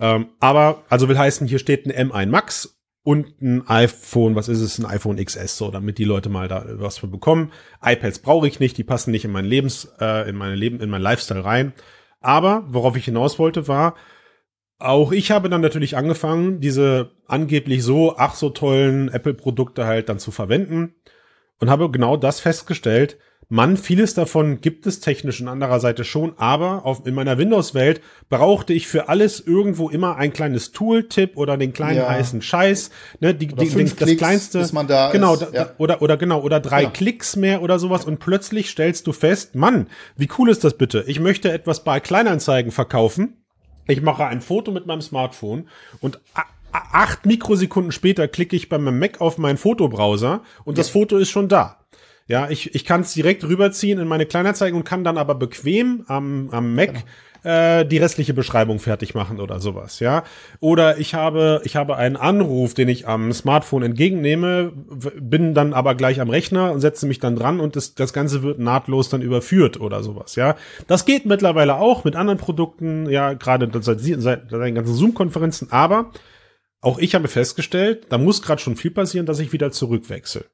Ähm, aber, also will heißen, hier steht ein M1 Max und ein iPhone, was ist es, ein iPhone XS, so, damit die Leute mal da was für bekommen. iPads brauche ich nicht, die passen nicht in mein Lebens, äh, in meine Leben, in mein Lifestyle rein. Aber, worauf ich hinaus wollte, war, auch ich habe dann natürlich angefangen, diese angeblich so, ach so tollen Apple-Produkte halt dann zu verwenden und habe genau das festgestellt. Mann, vieles davon gibt es technisch an anderer Seite schon, aber auf, in meiner Windows-Welt brauchte ich für alles irgendwo immer ein kleines Tool-Tipp oder den kleinen Ja. heißen Scheiß, ne, die, Oder die, den, das kleinste, bis man da genau, ist, ja. oder oder genau oder drei Ja. Klicks mehr oder sowas und plötzlich stellst du fest, Mann, wie cool ist das bitte? Ich möchte etwas bei Kleinanzeigen verkaufen. Ich mache ein Foto mit meinem Smartphone und acht Mikrosekunden später klicke ich bei meinem Mac auf meinen Fotobrowser und das Foto ist schon da. Ja, ich, ich kann es direkt rüberziehen in meine Kleinanzeigen und kann dann aber bequem am, am Mac äh, die restliche Beschreibung fertig machen oder sowas, ja. Oder ich habe, ich habe einen Anruf, den ich am Smartphone entgegennehme, bin dann aber gleich am Rechner und setze mich dann dran und das, das Ganze wird nahtlos dann überführt oder sowas, ja. Das geht mittlerweile auch mit anderen Produkten, ja, gerade seit, seit, seit den ganzen Zoom-Konferenzen, aber auch ich habe festgestellt, da muss gerade schon viel passieren, dass ich wieder zurückwechsel.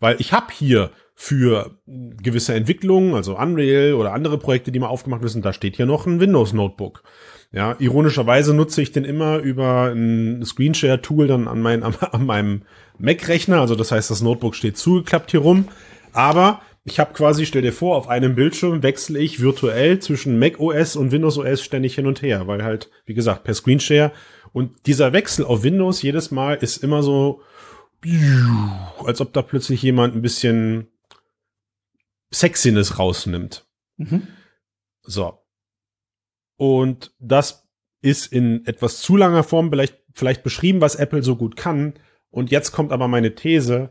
Weil ich habe hier für gewisse Entwicklungen, also Unreal oder andere Projekte, die mal aufgemacht müssen, da steht hier noch ein Windows Notebook. Ja, ironischerweise nutze ich den immer über ein Screenshare-Tool dann an, mein, <laughs> an meinem Mac-Rechner. Also das heißt, das Notebook steht zugeklappt hier rum. Aber ich habe quasi, stell dir vor, auf einem Bildschirm wechsle ich virtuell zwischen Mac OS und Windows OS ständig hin und her, weil halt, wie gesagt, per Screenshare. Und dieser Wechsel auf Windows jedes Mal ist immer so, als ob da plötzlich jemand ein bisschen Sexiness rausnimmt. Mhm. So. Und das ist in etwas zu langer Form vielleicht, vielleicht beschrieben, was Apple so gut kann. Und jetzt kommt aber meine These.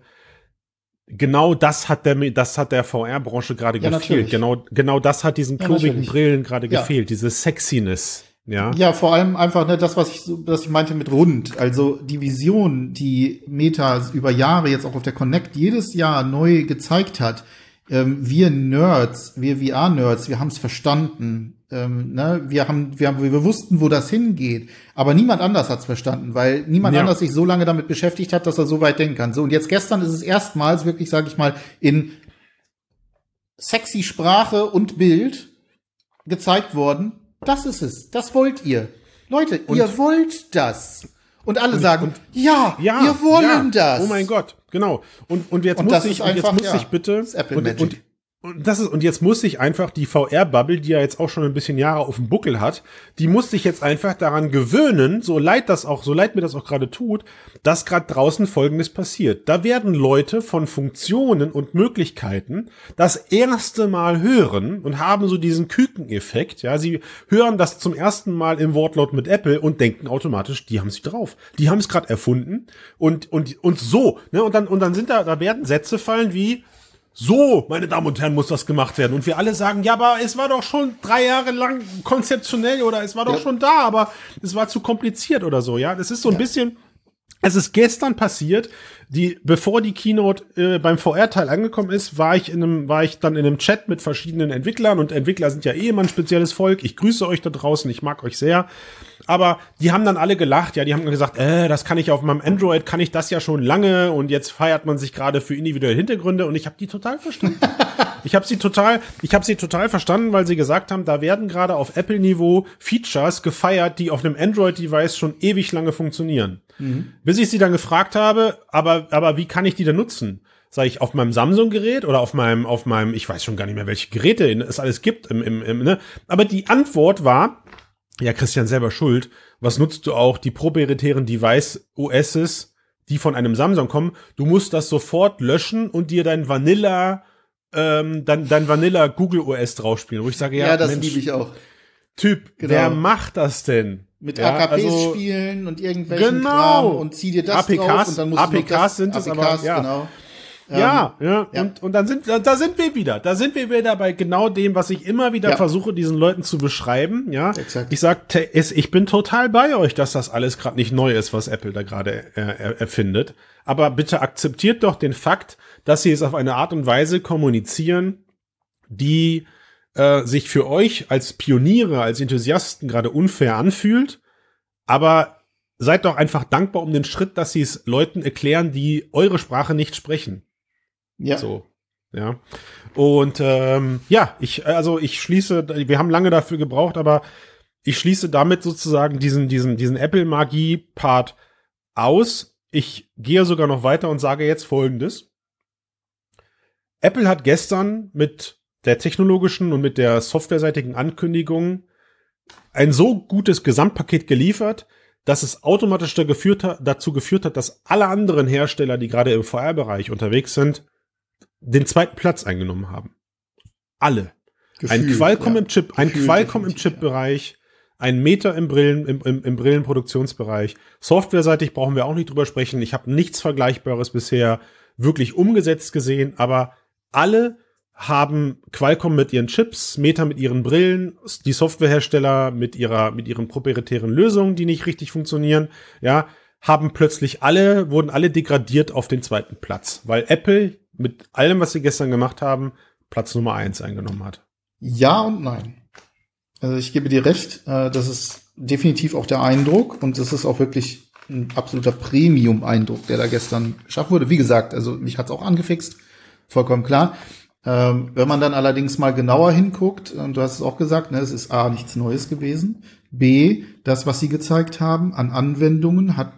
Genau das hat der, das hat der VR-Branche gerade Ja, gefehlt. natürlich. Genau, genau das hat diesen Ja, klobigen natürlich. Brillen gerade Ja. gefehlt. Diese Sexiness. Ja. Ja, vor allem einfach ne, das, was ich, so, was ich meinte mit rund. Also die Vision, die Meta über Jahre jetzt auch auf der Connect jedes Jahr neu gezeigt hat. Ähm, wir Nerds, wir VR-Nerds, wir haben es verstanden. Ähm, ne? wir, haben, wir, haben, wir wussten, wo das hingeht. Aber niemand anders hat es verstanden, weil niemand Ja. anders sich so lange damit beschäftigt hat, dass er so weit denken kann. So, und jetzt gestern ist es erstmals wirklich, sage ich mal, in sexy Sprache und Bild gezeigt worden. Das ist es. Das wollt ihr. Leute, ihr wollt das. Und alle sagen, ja, Ja, wir wollen ja. das. Oh mein Gott, genau. Und, und jetzt Und muss ich, und jetzt einfach, muss ja, ich bitte, das ist Apple und, und und das ist, und jetzt muss ich einfach die VR-Bubble, die ja jetzt auch schon ein bisschen Jahre auf dem Buckel hat, die muss sich jetzt einfach daran gewöhnen, so leid das auch, so leid mir das auch gerade tut, dass gerade draußen Folgendes passiert. Da werden Leute von Funktionen und Möglichkeiten das erste Mal hören und haben so diesen Kükeneffekt, ja, sie hören das zum ersten Mal im Wortlaut mit Apple und denken automatisch, die haben sich drauf. Die haben es gerade erfunden und, und, und so, ne, und dann, und dann sind da, da werden Sätze fallen wie, so, meine Damen und Herren, muss das gemacht werden. Und wir alle sagen, ja, aber es war doch schon drei Jahre lang konzeptionell oder es war doch ja. schon da, aber es war zu kompliziert oder so, ja. Das ist so ein ja. bisschen, es ist gestern passiert, die, bevor die Keynote äh, beim VR-Teil angekommen ist, war ich in einem, war ich dann in einem Chat mit verschiedenen Entwicklern und Entwickler sind ja eh immer ein spezielles Volk. Ich grüße euch da draußen, ich mag euch sehr. Aber die haben dann alle gelacht, ja, die haben gesagt, äh, das kann ich auf meinem Android, kann ich das ja schon lange und jetzt feiert man sich gerade für individuelle Hintergründe und ich habe die total verstanden. <laughs> ich habe sie total, ich habe sie total verstanden, weil sie gesagt haben, da werden gerade auf Apple Niveau Features gefeiert, die auf einem Android Device schon ewig lange funktionieren. Mhm. Bis ich sie dann gefragt habe, aber aber wie kann ich die denn nutzen? Sag ich auf meinem Samsung Gerät oder auf meinem auf meinem, ich weiß schon gar nicht mehr, welche Geräte es alles gibt im, im, im ne? Aber die Antwort war ja, Christian selber schuld. Was nutzt du auch die proprietären Device OSs, die von einem Samsung kommen? Du musst das sofort löschen und dir dein Vanilla, ähm, dein, dein Vanilla Google OS draufspielen. Wo ich sage, ja, ja das liebe ich auch. Typ, genau. wer macht das denn? Mit ja, AKPs also, spielen und irgendwelchen genau. Kram und zieh dir das APKs, drauf und dann musst APKs du das, sind APKs, es aber, ja. genau. Ja, ähm, ja, ja. Und, und dann sind, da sind wir wieder. Da sind wir wieder bei genau dem, was ich immer wieder ja. versuche, diesen Leuten zu beschreiben. Ja, Exakt. ich sag, ich bin total bei euch, dass das alles gerade nicht neu ist, was Apple da gerade äh, erfindet. Aber bitte akzeptiert doch den Fakt, dass sie es auf eine Art und Weise kommunizieren, die äh, sich für euch als Pioniere, als Enthusiasten gerade unfair anfühlt. Aber seid doch einfach dankbar um den Schritt, dass sie es Leuten erklären, die eure Sprache nicht sprechen. Ja. So. Ja. Und ähm, ja, ich, also ich schließe, wir haben lange dafür gebraucht, aber ich schließe damit sozusagen diesen, diesen, diesen Apple-Magie-Part aus. Ich gehe sogar noch weiter und sage jetzt folgendes. Apple hat gestern mit der technologischen und mit der softwareseitigen Ankündigung ein so gutes Gesamtpaket geliefert, dass es automatisch dazu geführt hat, dass alle anderen Hersteller, die gerade im VR-Bereich unterwegs sind, den zweiten Platz eingenommen haben. Alle. Gefühlt, ein Qualcomm ja. im Chip, ein Qualcomm im Chip-Bereich, ein Meter im Brillen, im, im, im Brillenproduktionsbereich. Softwareseitig brauchen wir auch nicht drüber sprechen. Ich habe nichts Vergleichbares bisher wirklich umgesetzt gesehen, aber alle haben Qualcomm mit ihren Chips, Meta mit ihren Brillen, die Softwarehersteller mit ihrer, mit ihren proprietären Lösungen, die nicht richtig funktionieren, ja, haben plötzlich alle, wurden alle degradiert auf den zweiten Platz, weil Apple mit allem, was sie gestern gemacht haben, Platz Nummer eins eingenommen hat. Ja und nein. Also ich gebe dir recht, äh, das ist definitiv auch der Eindruck und das ist auch wirklich ein absoluter Premium-Eindruck, der da gestern geschaffen wurde. Wie gesagt, also mich hat's auch angefixt, vollkommen klar. Ähm, wenn man dann allerdings mal genauer hinguckt, und du hast es auch gesagt, ne, es ist A, nichts Neues gewesen. B, das, was sie gezeigt haben an Anwendungen, hat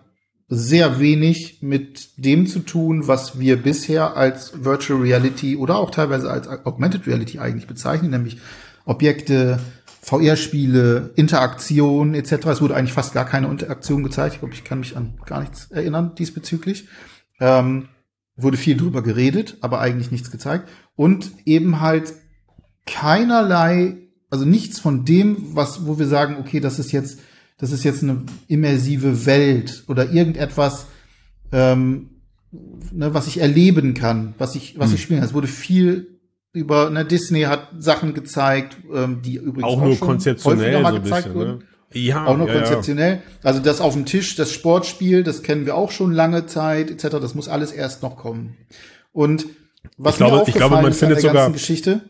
sehr wenig mit dem zu tun, was wir bisher als Virtual Reality oder auch teilweise als Augmented Reality eigentlich bezeichnen, nämlich Objekte, VR-Spiele, Interaktion etc. Es wurde eigentlich fast gar keine Interaktion gezeigt. Ich glaube, ich kann mich an gar nichts erinnern diesbezüglich. Ähm, wurde viel drüber geredet, aber eigentlich nichts gezeigt. Und eben halt keinerlei, also nichts von dem, was, wo wir sagen, okay, das ist jetzt das ist jetzt eine immersive Welt oder irgendetwas, ähm, ne, was ich erleben kann, was ich, was hm. ich spielen kann. Es wurde viel über, ne, Disney hat Sachen gezeigt, ähm, die übrigens auch, auch nur konzeptionell mal so gezeigt bisschen, wurden. Ne? Ja, auch nur ja, konzeptionell. Ja. Also das auf dem Tisch, das Sportspiel, das kennen wir auch schon lange Zeit, etc. Das muss alles erst noch kommen. Und was ich glaube, mir aufgefallen ich glaube, man ist findet an der sogar Geschichte,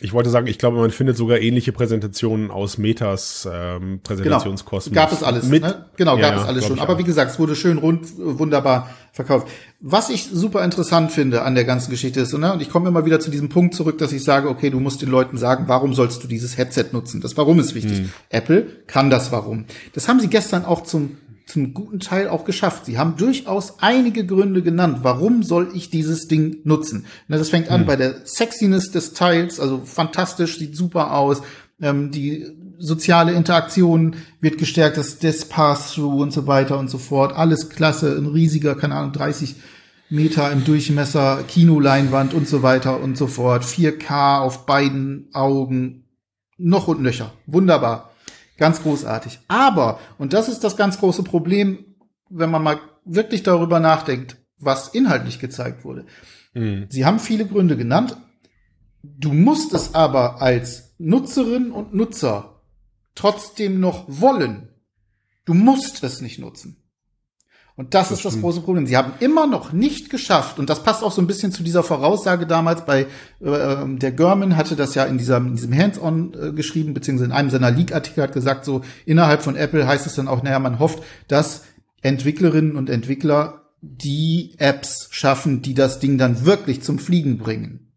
ich wollte sagen, ich glaube, man findet sogar ähnliche Präsentationen aus Metas ähm, Präsentationskosten. Genau. Gab es alles, Mit, ne? Genau, gab ja, es alles schon. Aber wie gesagt, es wurde schön rund, wunderbar verkauft. Was ich super interessant finde an der ganzen Geschichte ist, ne, und ich komme immer wieder zu diesem Punkt zurück, dass ich sage, okay, du musst den Leuten sagen, warum sollst du dieses Headset nutzen? Das Warum ist wichtig. Hm. Apple kann das Warum. Das haben sie gestern auch zum zum guten Teil auch geschafft. Sie haben durchaus einige Gründe genannt, warum soll ich dieses Ding nutzen. Das fängt an hm. bei der Sexiness des Teils, also fantastisch, sieht super aus. Ähm, die soziale Interaktion wird gestärkt, das, das Pass-Through und so weiter und so fort. Alles klasse, ein riesiger, keine Ahnung, 30 Meter im Durchmesser, Kinoleinwand und so weiter und so fort. 4K auf beiden Augen, noch und nöcher. Wunderbar. Ganz großartig. Aber, und das ist das ganz große Problem, wenn man mal wirklich darüber nachdenkt, was inhaltlich gezeigt wurde. Mhm. Sie haben viele Gründe genannt. Du musst es aber als Nutzerin und Nutzer trotzdem noch wollen. Du musst es nicht nutzen. Und das, das ist das große Problem. Sie haben immer noch nicht geschafft, und das passt auch so ein bisschen zu dieser Voraussage damals bei äh, der German hatte das ja in, dieser, in diesem Hands-on äh, geschrieben, beziehungsweise in einem seiner Leak-Artikel hat gesagt, so innerhalb von Apple heißt es dann auch, naja, man hofft, dass Entwicklerinnen und Entwickler die Apps schaffen, die das Ding dann wirklich zum Fliegen bringen.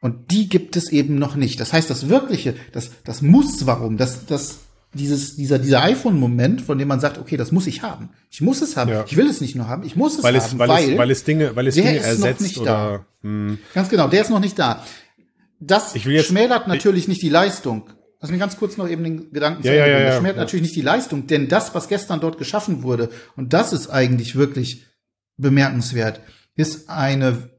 Und die gibt es eben noch nicht. Das heißt, das wirkliche, das, das muss warum, das, das dieses, dieser, dieser iPhone-Moment, von dem man sagt, okay, das muss ich haben. Ich muss es haben. Ja. Ich will es nicht nur haben, ich muss es weil haben, es, weil, weil, es, weil es Dinge, weil es der Dinge ist ersetzt noch nicht oder, da. Hm. Ganz genau, der ist noch nicht da. Das Ich jetzt- schmälert natürlich nicht die Leistung. Lass mich ganz kurz noch eben den Gedanken Ja, zu ja, ja. Das schmälert ja. natürlich nicht die Leistung, denn das, was gestern dort geschaffen wurde, und das ist eigentlich wirklich bemerkenswert, ist eine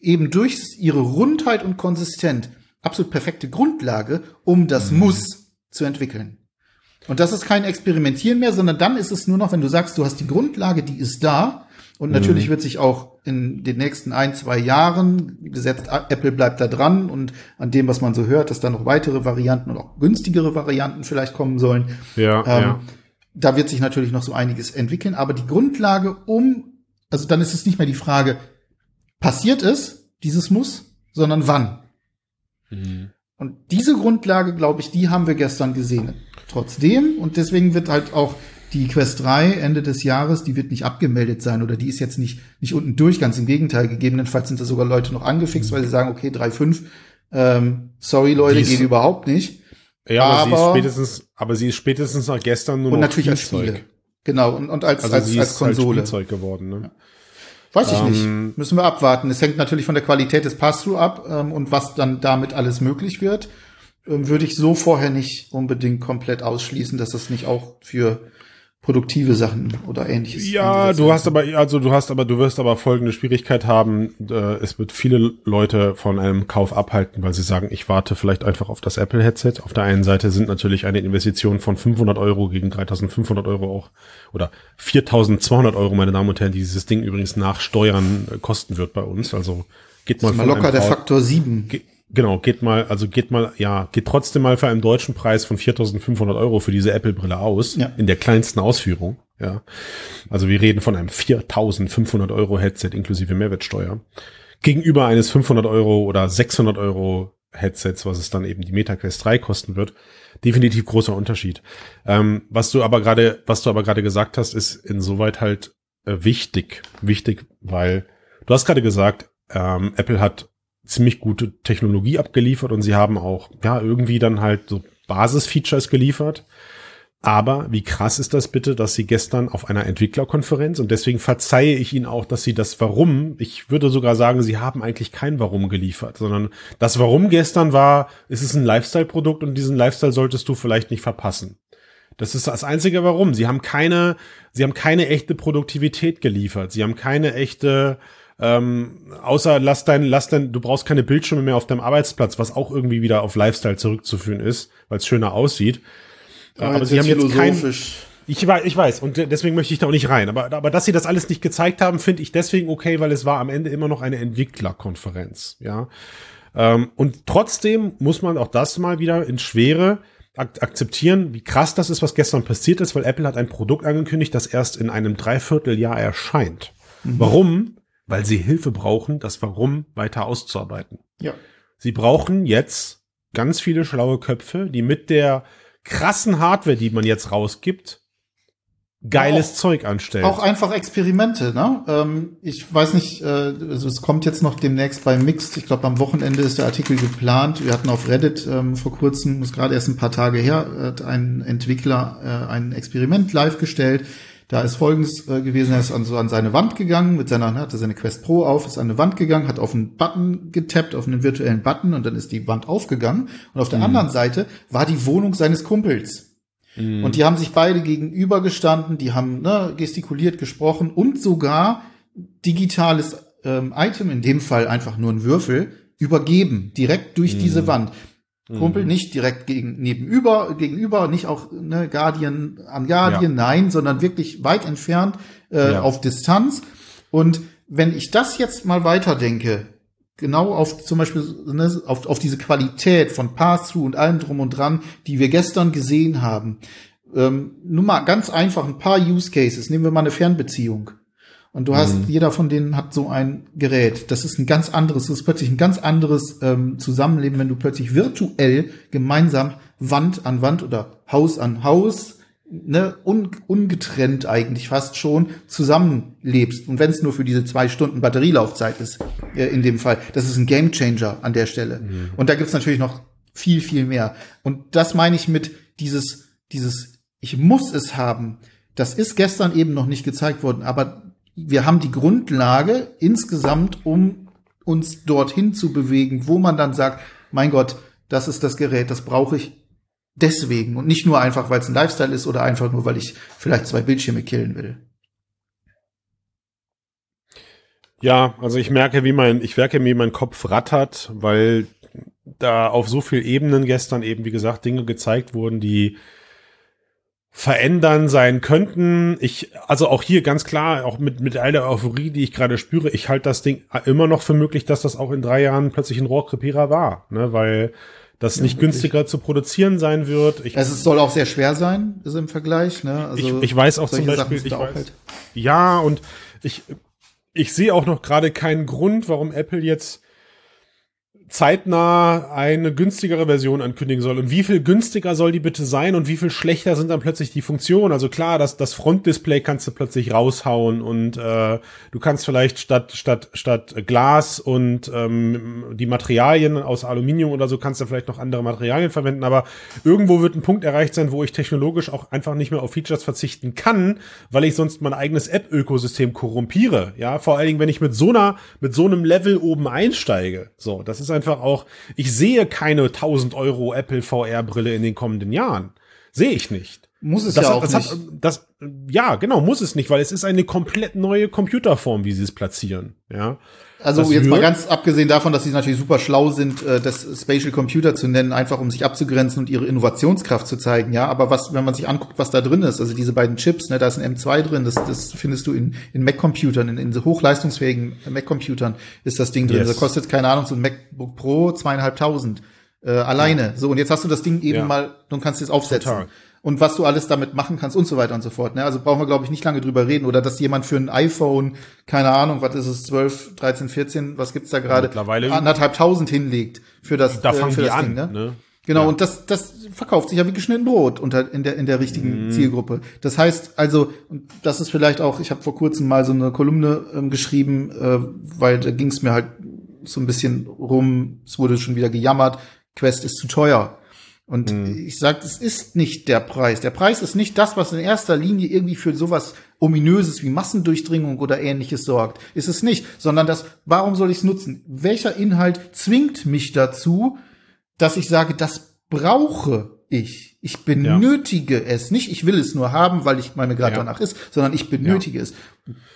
eben durch ihre Rundheit und Konsistenz absolut perfekte Grundlage, um das Mhm. Muss zu entwickeln. Und das ist kein Experimentieren mehr, sondern dann ist es nur noch, wenn du sagst, du hast die Grundlage, die ist da. Und natürlich Mhm. wird sich auch in den nächsten ein, zwei Jahren gesetzt, Apple bleibt da dran und an dem, was man so hört, dass da noch weitere Varianten und auch günstigere Varianten vielleicht kommen sollen. Ja, Ähm, ja. Da wird sich natürlich noch so einiges entwickeln, aber die Grundlage um, also dann ist es nicht mehr die Frage, passiert es, dieses Muss, sondern wann. Mhm. Und diese Grundlage, glaube ich, die haben wir gestern gesehen. Trotzdem, und deswegen wird halt auch die Quest 3 Ende des Jahres, die wird nicht abgemeldet sein oder die ist jetzt nicht, nicht unten durch, ganz im Gegenteil. Gegebenenfalls sind da sogar Leute noch angefixt, weil sie sagen, okay, 3.5, ähm, sorry Leute, geht überhaupt nicht. Ja, aber, sie ist aber- spätestens, aber sie ist spätestens nach gestern nur Und noch natürlich als Spielzeug. Spiele. Genau, und, und als, Also als, sie als halt Konsole. Spielzeug geworden, ne? Weiß ich Ähm, nicht. Müssen wir abwarten. Es hängt natürlich von der Qualität des Pass-Through ab ähm, und was dann damit alles möglich wird. Ähm, würde ich so vorher nicht unbedingt komplett ausschließen, dass das nicht auch für produktive Sachen oder ähnliches. Ja, du hast aber, also du hast aber, du wirst aber folgende Schwierigkeit haben. Äh, es wird viele Leute von einem Kauf abhalten, weil sie sagen, ich warte vielleicht einfach auf das Apple-Headset. Auf der einen Seite sind natürlich eine Investition von 500 Euro gegen 3500 Euro auch, oder 4200 Euro, meine Damen und Herren, die dieses Ding übrigens nach Steuern äh, kosten wird bei uns. Also geht mal Das ist mal locker der Faktor 7. Ge genau, geht mal, also geht mal, ja, geht trotzdem mal für einen deutschen Preis von 4.500 Euro für diese Apple-Brille aus, Ja. in der kleinsten Ausführung, ja. Also wir reden von einem 4.500 Euro Headset inklusive Mehrwertsteuer. Gegenüber eines 500 Euro oder 600 Euro Headsets, was es dann eben die MetaQuest 3 kosten wird. Definitiv großer Unterschied. Ähm, was du aber gerade, was du aber gerade gesagt hast, ist insoweit halt äh, wichtig. Wichtig, weil du hast gerade gesagt, ähm, Apple hat ziemlich gute Technologie abgeliefert und sie haben auch, ja, irgendwie dann halt so Basisfeatures geliefert. Aber wie krass ist das bitte, dass sie gestern auf einer Entwicklerkonferenz und deswegen verzeihe ich ihnen auch, dass sie das Warum, ich würde sogar sagen, sie haben eigentlich kein Warum geliefert, sondern das Warum gestern war, es ist ein Lifestyle-Produkt und diesen Lifestyle solltest du vielleicht nicht verpassen. Das ist das einzige Warum. Sie haben keine, sie haben keine echte Produktivität geliefert. Sie haben keine echte, ähm, außer lass dein, lass dein, du brauchst keine Bildschirme mehr auf deinem Arbeitsplatz, was auch irgendwie wieder auf Lifestyle zurückzuführen ist, weil es schöner aussieht. aber sie haben jetzt kein, ich weiß, ich weiß, und deswegen möchte ich da auch nicht rein. Aber, aber dass sie das alles nicht gezeigt haben, finde ich deswegen okay, weil es war am Ende immer noch eine Entwicklerkonferenz, ja. Ähm, und trotzdem muss man auch das mal wieder in Schwere ak akzeptieren, wie krass das ist, was gestern passiert ist, weil Apple hat ein Produkt angekündigt, das erst in einem Dreivierteljahr erscheint. Warum? Weil sie Hilfe brauchen, das Warum weiter auszuarbeiten. Ja. Sie brauchen jetzt ganz viele schlaue Köpfe, die mit der krassen Hardware, die man jetzt rausgibt, geiles Auch- Zeug anstellen. Auch einfach Experimente, ne? Ähm, ich weiß nicht, äh, also es kommt jetzt noch demnächst bei Mixed. Ich glaube, am Wochenende ist der Artikel geplant. Wir hatten auf Reddit ähm, vor kurzem, ist gerade erst ein paar Tage her, hat ein Entwickler äh, ein Experiment live gestellt. Da ist folgendes äh, gewesen, er ist an, so an seine Wand gegangen, mit seiner, hatte seine Quest Pro auf, ist an eine Wand gegangen, hat auf einen Button getappt, auf einen virtuellen Button und dann ist die Wand aufgegangen. Und auf der mhm. anderen Seite war die Wohnung seines Kumpels. Mhm. Und die haben sich beide gegenüber gestanden, die haben ne, gestikuliert, gesprochen und sogar digitales ähm, Item, in dem Fall einfach nur ein Würfel, übergeben, direkt durch mhm. diese Wand. Kumpel mhm. nicht direkt gegen, nebenüber, gegenüber, nicht auch ne, Guardian an Guardian, ja. nein, sondern wirklich weit entfernt äh, ja. auf Distanz. Und wenn ich das jetzt mal weiterdenke, genau auf zum Beispiel ne, auf, auf diese Qualität von Pass-Through und allem drum und dran, die wir gestern gesehen haben. Ähm, nur mal ganz einfach ein paar Use Cases. Nehmen wir mal eine Fernbeziehung. Und du hast, mhm. jeder von denen hat so ein Gerät. Das ist ein ganz anderes, das ist plötzlich ein ganz anderes ähm, Zusammenleben, wenn du plötzlich virtuell gemeinsam Wand an Wand oder Haus an Haus, ne, un, ungetrennt eigentlich fast schon zusammenlebst. Und wenn es nur für diese zwei Stunden Batterielaufzeit ist, äh, in dem Fall, das ist ein Gamechanger an der Stelle. Mhm. Und da gibt's natürlich noch viel, viel mehr. Und das meine ich mit dieses, dieses, ich muss es haben. Das ist gestern eben noch nicht gezeigt worden, aber wir haben die Grundlage insgesamt, um uns dorthin zu bewegen, wo man dann sagt, mein Gott, das ist das Gerät, das brauche ich deswegen und nicht nur einfach, weil es ein Lifestyle ist oder einfach nur, weil ich vielleicht zwei Bildschirme killen will. Ja, also ich merke, wie mein, ich merke, wie mein Kopf rattert, weil da auf so vielen Ebenen gestern eben, wie gesagt, Dinge gezeigt wurden, die verändern sein könnten. Ich, also auch hier ganz klar, auch mit, mit all der Euphorie, die ich gerade spüre, ich halte das Ding immer noch für möglich, dass das auch in drei Jahren plötzlich ein Rohrkrepierer war, ne, weil das ja, nicht wirklich. günstiger zu produzieren sein wird. Ich, es soll auch sehr schwer sein, ist im Vergleich, ne, also. Ich, ich weiß auch zum Beispiel, ich weiß, halt. ja, und ich, ich sehe auch noch gerade keinen Grund, warum Apple jetzt zeitnah eine günstigere Version ankündigen soll. Und wie viel günstiger soll die bitte sein und wie viel schlechter sind dann plötzlich die Funktionen? Also klar, das, das Frontdisplay kannst du plötzlich raushauen und äh, du kannst vielleicht statt, statt, statt Glas und ähm, die Materialien aus Aluminium oder so kannst du vielleicht noch andere Materialien verwenden, aber irgendwo wird ein Punkt erreicht sein, wo ich technologisch auch einfach nicht mehr auf Features verzichten kann, weil ich sonst mein eigenes App-Ökosystem korrumpiere. Ja, vor allen Dingen, wenn ich mit so einer, mit so einem Level oben einsteige. So, das ist einfach auch, ich sehe keine 1000 Euro Apple VR Brille in den kommenden Jahren. Sehe ich nicht. Muss es das ja auch das nicht. Hat, das, ja, genau, muss es nicht, weil es ist eine komplett neue Computerform, wie sie es platzieren. Ja. Also das jetzt mal ganz abgesehen davon, dass sie natürlich super schlau sind, äh, das Spatial Computer zu nennen, einfach um sich abzugrenzen und ihre Innovationskraft zu zeigen, ja. Aber was, wenn man sich anguckt, was da drin ist, also diese beiden Chips, ne, da ist ein M2 drin, das, das findest du in, in Mac-Computern, in, in hochleistungsfähigen Mac-Computern ist das Ding drin. Yes. Das kostet, keine Ahnung, so ein MacBook Pro zweieinhalbtausend äh, alleine. Ja. So, und jetzt hast du das Ding eben ja. mal, du kannst es aufsetzen. Total und was du alles damit machen kannst und so weiter und so fort. Ne? Also brauchen wir, glaube ich, nicht lange drüber reden. Oder dass jemand für ein iPhone, keine Ahnung, was ist es, 12, 13, 14, was gibt's da gerade? Mittlerweile anderthalb tausend hinlegt für das, da äh, für das an, Ding. Ne? ne? Genau, ja. und das, das verkauft sich ja wie geschnitten Brot unter, in, der, in der richtigen mm. Zielgruppe. Das heißt also, und das ist vielleicht auch, ich habe vor kurzem mal so eine Kolumne ähm, geschrieben, äh, weil da ging es mir halt so ein bisschen rum, es wurde schon wieder gejammert, Quest ist zu teuer. Und mhm. ich sage, es ist nicht der Preis. Der Preis ist nicht das, was in erster Linie irgendwie für sowas ominöses wie Massendurchdringung oder ähnliches sorgt. Ist es nicht, sondern das, warum soll ich es nutzen? Welcher Inhalt zwingt mich dazu, dass ich sage, das brauche ich. Ich benötige ja. es. Nicht, ich will es nur haben, weil ich meine gerade ja. danach ist, sondern ich benötige ja. es.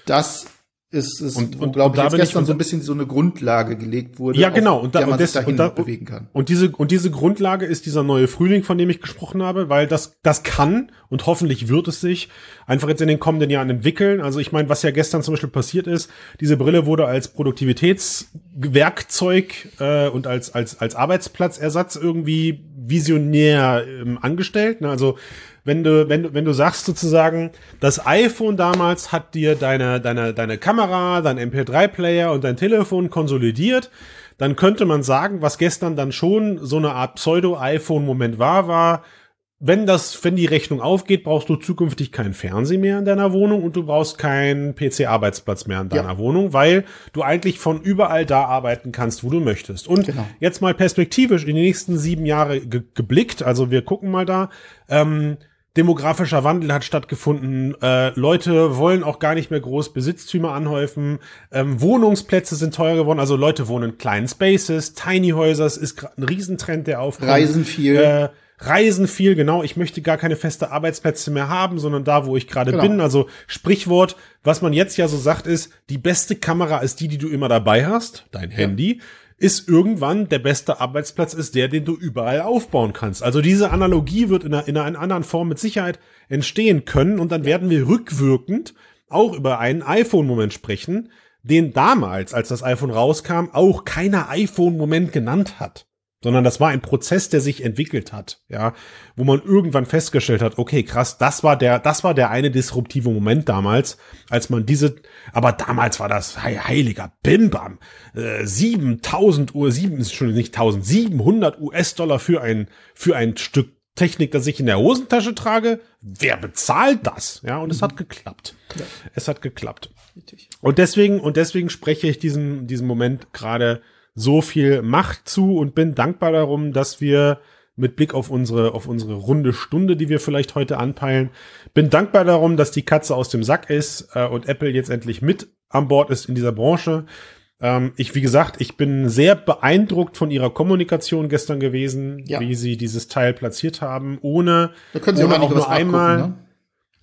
Das ist es, und, und glaube ich, jetzt gestern so ein bisschen so eine Grundlage gelegt wurde, ja genau und, da, der man und, des, sich und da, bewegen kann. Und diese und diese Grundlage ist dieser neue Frühling, von dem ich gesprochen habe, weil das das kann und hoffentlich wird es sich einfach jetzt in den kommenden Jahren entwickeln. Also ich meine, was ja gestern zum Beispiel passiert ist, diese Brille wurde als Produktivitätswerkzeug äh, und als als als Arbeitsplatzersatz irgendwie visionär ähm, angestellt. Ne? Also wenn du, wenn du, wenn du sagst sozusagen, das iPhone damals hat dir deine, deine, deine Kamera, dein MP3-Player und dein Telefon konsolidiert, dann könnte man sagen, was gestern dann schon so eine Art Pseudo-iPhone-Moment war, war, wenn das, wenn die Rechnung aufgeht, brauchst du zukünftig keinen Fernseher mehr in deiner Wohnung und du brauchst keinen PC-Arbeitsplatz mehr in deiner ja. Wohnung, weil du eigentlich von überall da arbeiten kannst, wo du möchtest. Und genau. jetzt mal perspektivisch in die nächsten sieben Jahre ge geblickt, also wir gucken mal da, ähm, demografischer Wandel hat stattgefunden. Äh, Leute wollen auch gar nicht mehr groß Besitztümer anhäufen. Ähm, Wohnungsplätze sind teuer geworden. Also Leute wohnen in kleinen Spaces, Tiny Häuser. ist gerade ein Riesentrend, der aufkommt. Reisen viel. Äh, Reisen viel, genau. Ich möchte gar keine feste Arbeitsplätze mehr haben, sondern da, wo ich gerade genau. bin. Also Sprichwort, was man jetzt ja so sagt, ist, die beste Kamera ist die, die du immer dabei hast, dein ja. Handy ist irgendwann der beste Arbeitsplatz ist der, den du überall aufbauen kannst. Also diese Analogie wird in einer, in einer anderen Form mit Sicherheit entstehen können und dann werden wir rückwirkend auch über einen iPhone-Moment sprechen, den damals, als das iPhone rauskam, auch keiner iPhone-Moment genannt hat sondern das war ein Prozess, der sich entwickelt hat, ja, wo man irgendwann festgestellt hat, okay, krass, das war der, das war der eine disruptive Moment damals, als man diese, aber damals war das heiliger Bimbam, äh, 7000 Uhr, sieben, schon nicht 1000, 700 US-Dollar für ein, für ein Stück Technik, das ich in der Hosentasche trage. Wer bezahlt das? Ja, und mhm. es hat geklappt. Ja. Es hat geklappt. Richtig. Und deswegen, und deswegen spreche ich diesen, diesen Moment gerade so viel Macht zu und bin dankbar darum, dass wir mit Blick auf unsere, auf unsere runde Stunde, die wir vielleicht heute anpeilen, bin dankbar darum, dass die Katze aus dem Sack ist äh, und Apple jetzt endlich mit an Bord ist in dieser Branche. Ähm, ich, wie gesagt, ich bin sehr beeindruckt von ihrer Kommunikation gestern gewesen, ja. wie sie dieses Teil platziert haben, ohne, da können sie ohne auch nur einmal, ne?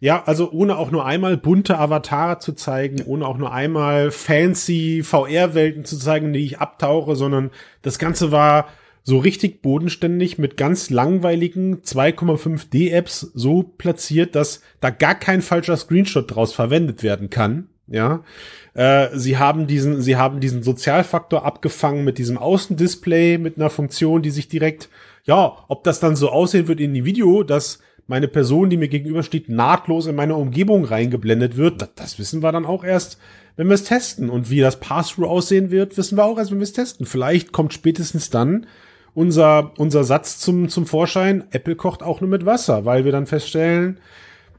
Ja, also ohne auch nur einmal bunte Avatare zu zeigen, ohne auch nur einmal fancy VR-Welten zu zeigen, die ich abtauche, sondern das Ganze war so richtig bodenständig mit ganz langweiligen 2,5D-Apps so platziert, dass da gar kein falscher Screenshot draus verwendet werden kann. Ja, äh, sie haben diesen, sie haben diesen Sozialfaktor abgefangen mit diesem Außendisplay mit einer Funktion, die sich direkt, ja, ob das dann so aussehen wird in dem Video, dass meine Person, die mir gegenübersteht, nahtlos in meine Umgebung reingeblendet wird. Das, das wissen wir dann auch erst, wenn wir es testen. Und wie das Pass-Through aussehen wird, wissen wir auch erst, wenn wir es testen. Vielleicht kommt spätestens dann unser, unser Satz zum, zum Vorschein, Apple kocht auch nur mit Wasser, weil wir dann feststellen,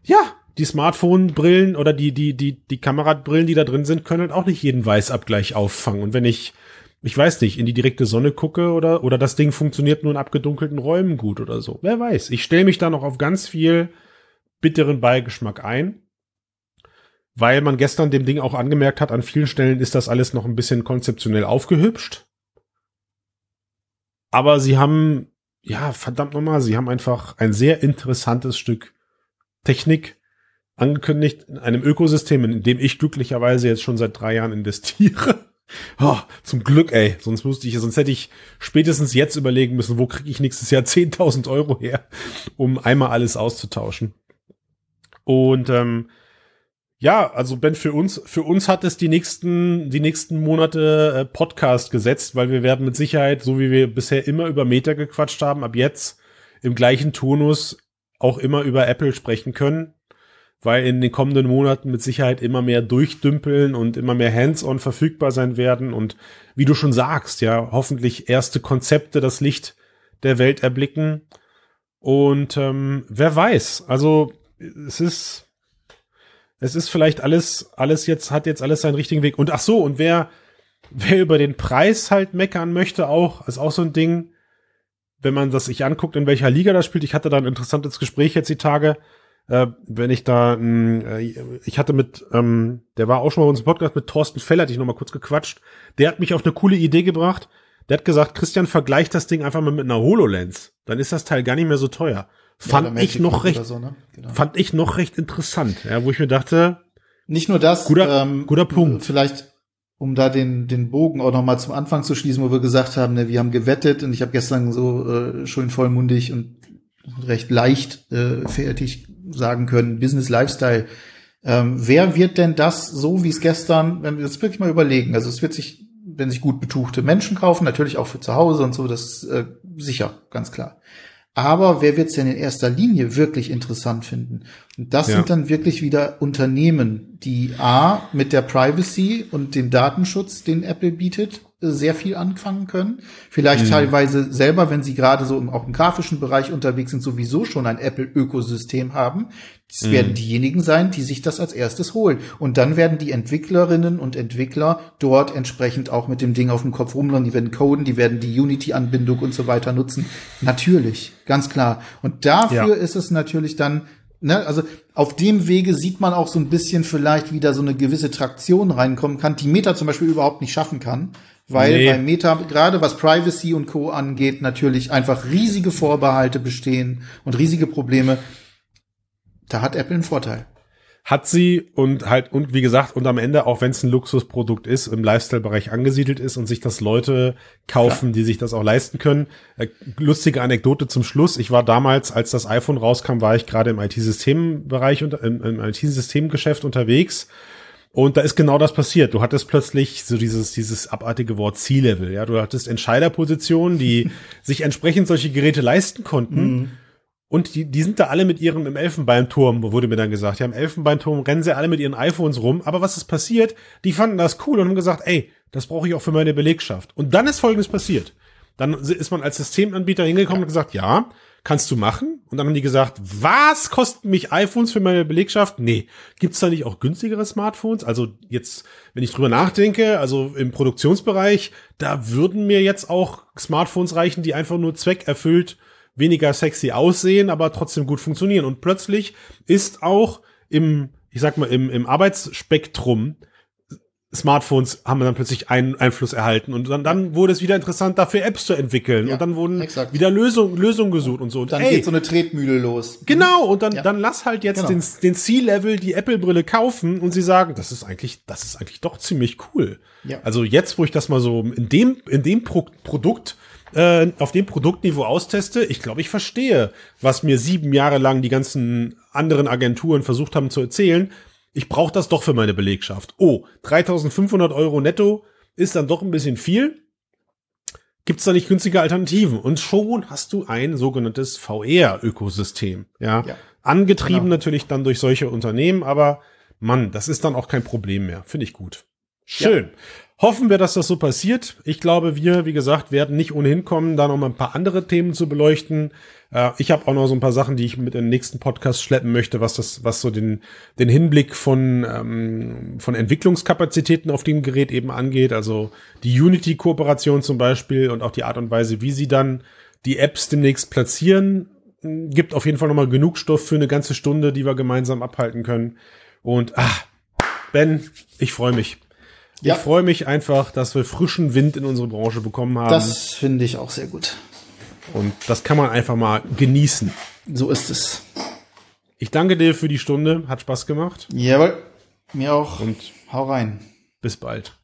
ja, die Smartphone-Brillen oder die, die, die, die Kamerabrillen, die da drin sind, können halt auch nicht jeden Weißabgleich auffangen. Und wenn ich ich weiß nicht, in die direkte Sonne gucke oder, oder das Ding funktioniert nur in abgedunkelten Räumen gut oder so. Wer weiß. Ich stelle mich da noch auf ganz viel bitteren Beigeschmack ein, weil man gestern dem Ding auch angemerkt hat, an vielen Stellen ist das alles noch ein bisschen konzeptionell aufgehübscht. Aber sie haben, ja, verdammt nochmal, sie haben einfach ein sehr interessantes Stück Technik angekündigt in einem Ökosystem, in dem ich glücklicherweise jetzt schon seit drei Jahren investiere. Oh, zum Glück, ey. Sonst musste ich, sonst hätte ich spätestens jetzt überlegen müssen, wo kriege ich nächstes Jahr <laughs> 10.000 Euro her, um einmal alles auszutauschen. Und ähm, ja, also Ben, für uns, für uns hat es die nächsten, die nächsten Monate äh, Podcast gesetzt, weil wir werden mit Sicherheit, so wie wir bisher immer über Meta gequatscht haben, ab jetzt im gleichen Turnus auch immer über Apple sprechen können weil in den kommenden Monaten mit Sicherheit immer mehr durchdümpeln und immer mehr Hands-on verfügbar sein werden und wie du schon sagst, ja, hoffentlich erste Konzepte das Licht der Welt erblicken. Und ähm, wer weiß, also es ist, es ist vielleicht alles, alles jetzt, hat jetzt alles seinen richtigen Weg. Und ach so, und wer, wer über den Preis halt meckern möchte, auch, ist auch so ein Ding, wenn man das sich anguckt, in welcher Liga das spielt. Ich hatte da ein interessantes Gespräch jetzt die Tage äh, wenn ich da, äh, ich hatte mit, ähm, der war auch schon mal bei uns im Podcast mit Thorsten Feller, hatte ich noch mal kurz gequatscht. Der hat mich auf eine coole Idee gebracht. Der hat gesagt, Christian, vergleicht das Ding einfach mal mit einer HoloLens. Dann ist das Teil gar nicht mehr so teuer. Fand ja, ich noch recht, so, ne? genau. fand ich noch recht interessant, ja, wo ich mir dachte, nicht nur das, guter, ähm, guter Punkt. Vielleicht, um da den, den Bogen auch noch mal zum Anfang zu schließen, wo wir gesagt haben, ne, wir haben gewettet und ich habe gestern so äh, schön vollmundig und recht leicht äh, fertig sagen können, Business Lifestyle. Ähm, wer wird denn das so, wie es gestern, wenn wir das wirklich mal überlegen, also es wird sich, wenn sich gut betuchte Menschen kaufen, natürlich auch für zu Hause und so, das ist äh, sicher, ganz klar. Aber wer wird es denn in erster Linie wirklich interessant finden? Und das ja. sind dann wirklich wieder Unternehmen, die A mit der Privacy und dem Datenschutz, den Apple bietet, sehr viel anfangen können. Vielleicht mhm. teilweise selber, wenn sie gerade so im, auch im grafischen Bereich unterwegs sind, sowieso schon ein Apple-Ökosystem haben. Es mhm. werden diejenigen sein, die sich das als erstes holen. Und dann werden die Entwicklerinnen und Entwickler dort entsprechend auch mit dem Ding auf dem Kopf rumlaufen. Die werden coden, die werden die Unity-Anbindung und so weiter nutzen. Natürlich, ganz klar. Und dafür ja. ist es natürlich dann ne, also auf dem Wege sieht man auch so ein bisschen vielleicht wieder so eine gewisse Traktion reinkommen kann, die Meta zum Beispiel überhaupt nicht schaffen kann. Weil nee. bei Meta, gerade was Privacy und Co. angeht, natürlich einfach riesige Vorbehalte bestehen und riesige Probleme. Da hat Apple einen Vorteil hat sie und halt, und wie gesagt, und am Ende, auch wenn es ein Luxusprodukt ist, im Lifestyle-Bereich angesiedelt ist und sich das Leute kaufen, ja. die sich das auch leisten können. Äh, lustige Anekdote zum Schluss. Ich war damals, als das iPhone rauskam, war ich gerade im IT-Systembereich und im, im IT-Systemgeschäft unterwegs. Und da ist genau das passiert. Du hattest plötzlich so dieses, dieses abartige Wort C-Level. Ja, du hattest Entscheiderpositionen, die <laughs> sich entsprechend solche Geräte leisten konnten. Mhm und die, die sind da alle mit ihrem im Elfenbeinturm, wurde mir dann gesagt. Ja, im Elfenbeinturm rennen sie alle mit ihren iPhones rum. Aber was ist passiert? Die fanden das cool und haben gesagt, ey, das brauche ich auch für meine Belegschaft. Und dann ist Folgendes passiert. Dann ist man als Systemanbieter hingekommen und gesagt, ja, kannst du machen? Und dann haben die gesagt, was kosten mich iPhones für meine Belegschaft? Nee. Gibt's da nicht auch günstigere Smartphones? Also jetzt, wenn ich drüber nachdenke, also im Produktionsbereich, da würden mir jetzt auch Smartphones reichen, die einfach nur zweckerfüllt weniger sexy aussehen, aber trotzdem gut funktionieren. Und plötzlich ist auch im, ich sag mal, im, im Arbeitsspektrum Smartphones haben dann plötzlich einen Einfluss erhalten und dann, dann wurde es wieder interessant, dafür Apps zu entwickeln ja, und dann wurden exakt. wieder Lösungen Lösungen gesucht und so. Und dann ey, geht so eine Tretmühle los. Genau und dann ja. dann lass halt jetzt genau. den den C-Level die Apple Brille kaufen und sie sagen, das ist eigentlich das ist eigentlich doch ziemlich cool. Ja. Also jetzt, wo ich das mal so in dem in dem Pro Produkt äh, auf dem Produktniveau austeste, ich glaube, ich verstehe, was mir sieben Jahre lang die ganzen anderen Agenturen versucht haben zu erzählen. Ich brauche das doch für meine Belegschaft. Oh, 3500 Euro netto ist dann doch ein bisschen viel. Gibt es da nicht günstige Alternativen? Und schon hast du ein sogenanntes VR-Ökosystem. Ja? ja, angetrieben genau. natürlich dann durch solche Unternehmen, aber Mann, das ist dann auch kein Problem mehr. Finde ich gut. Schön. Ja. Hoffen wir, dass das so passiert. Ich glaube, wir, wie gesagt, werden nicht ohnehin kommen, da noch mal ein paar andere Themen zu beleuchten. Äh, ich habe auch noch so ein paar Sachen, die ich mit in den nächsten Podcast schleppen möchte, was das, was so den, den Hinblick von, ähm, von Entwicklungskapazitäten auf dem Gerät eben angeht. Also die Unity-Kooperation zum Beispiel und auch die Art und Weise, wie sie dann die Apps demnächst platzieren, gibt auf jeden Fall noch mal genug Stoff für eine ganze Stunde, die wir gemeinsam abhalten können. Und ah, Ben, ich freue mich. Ja. Ich freue mich einfach, dass wir frischen Wind in unsere Branche bekommen haben. Das finde ich auch sehr gut. Und das kann man einfach mal genießen. So ist es. Ich danke dir für die Stunde. Hat Spaß gemacht. Jawohl. Mir auch. Und hau rein. Bis bald.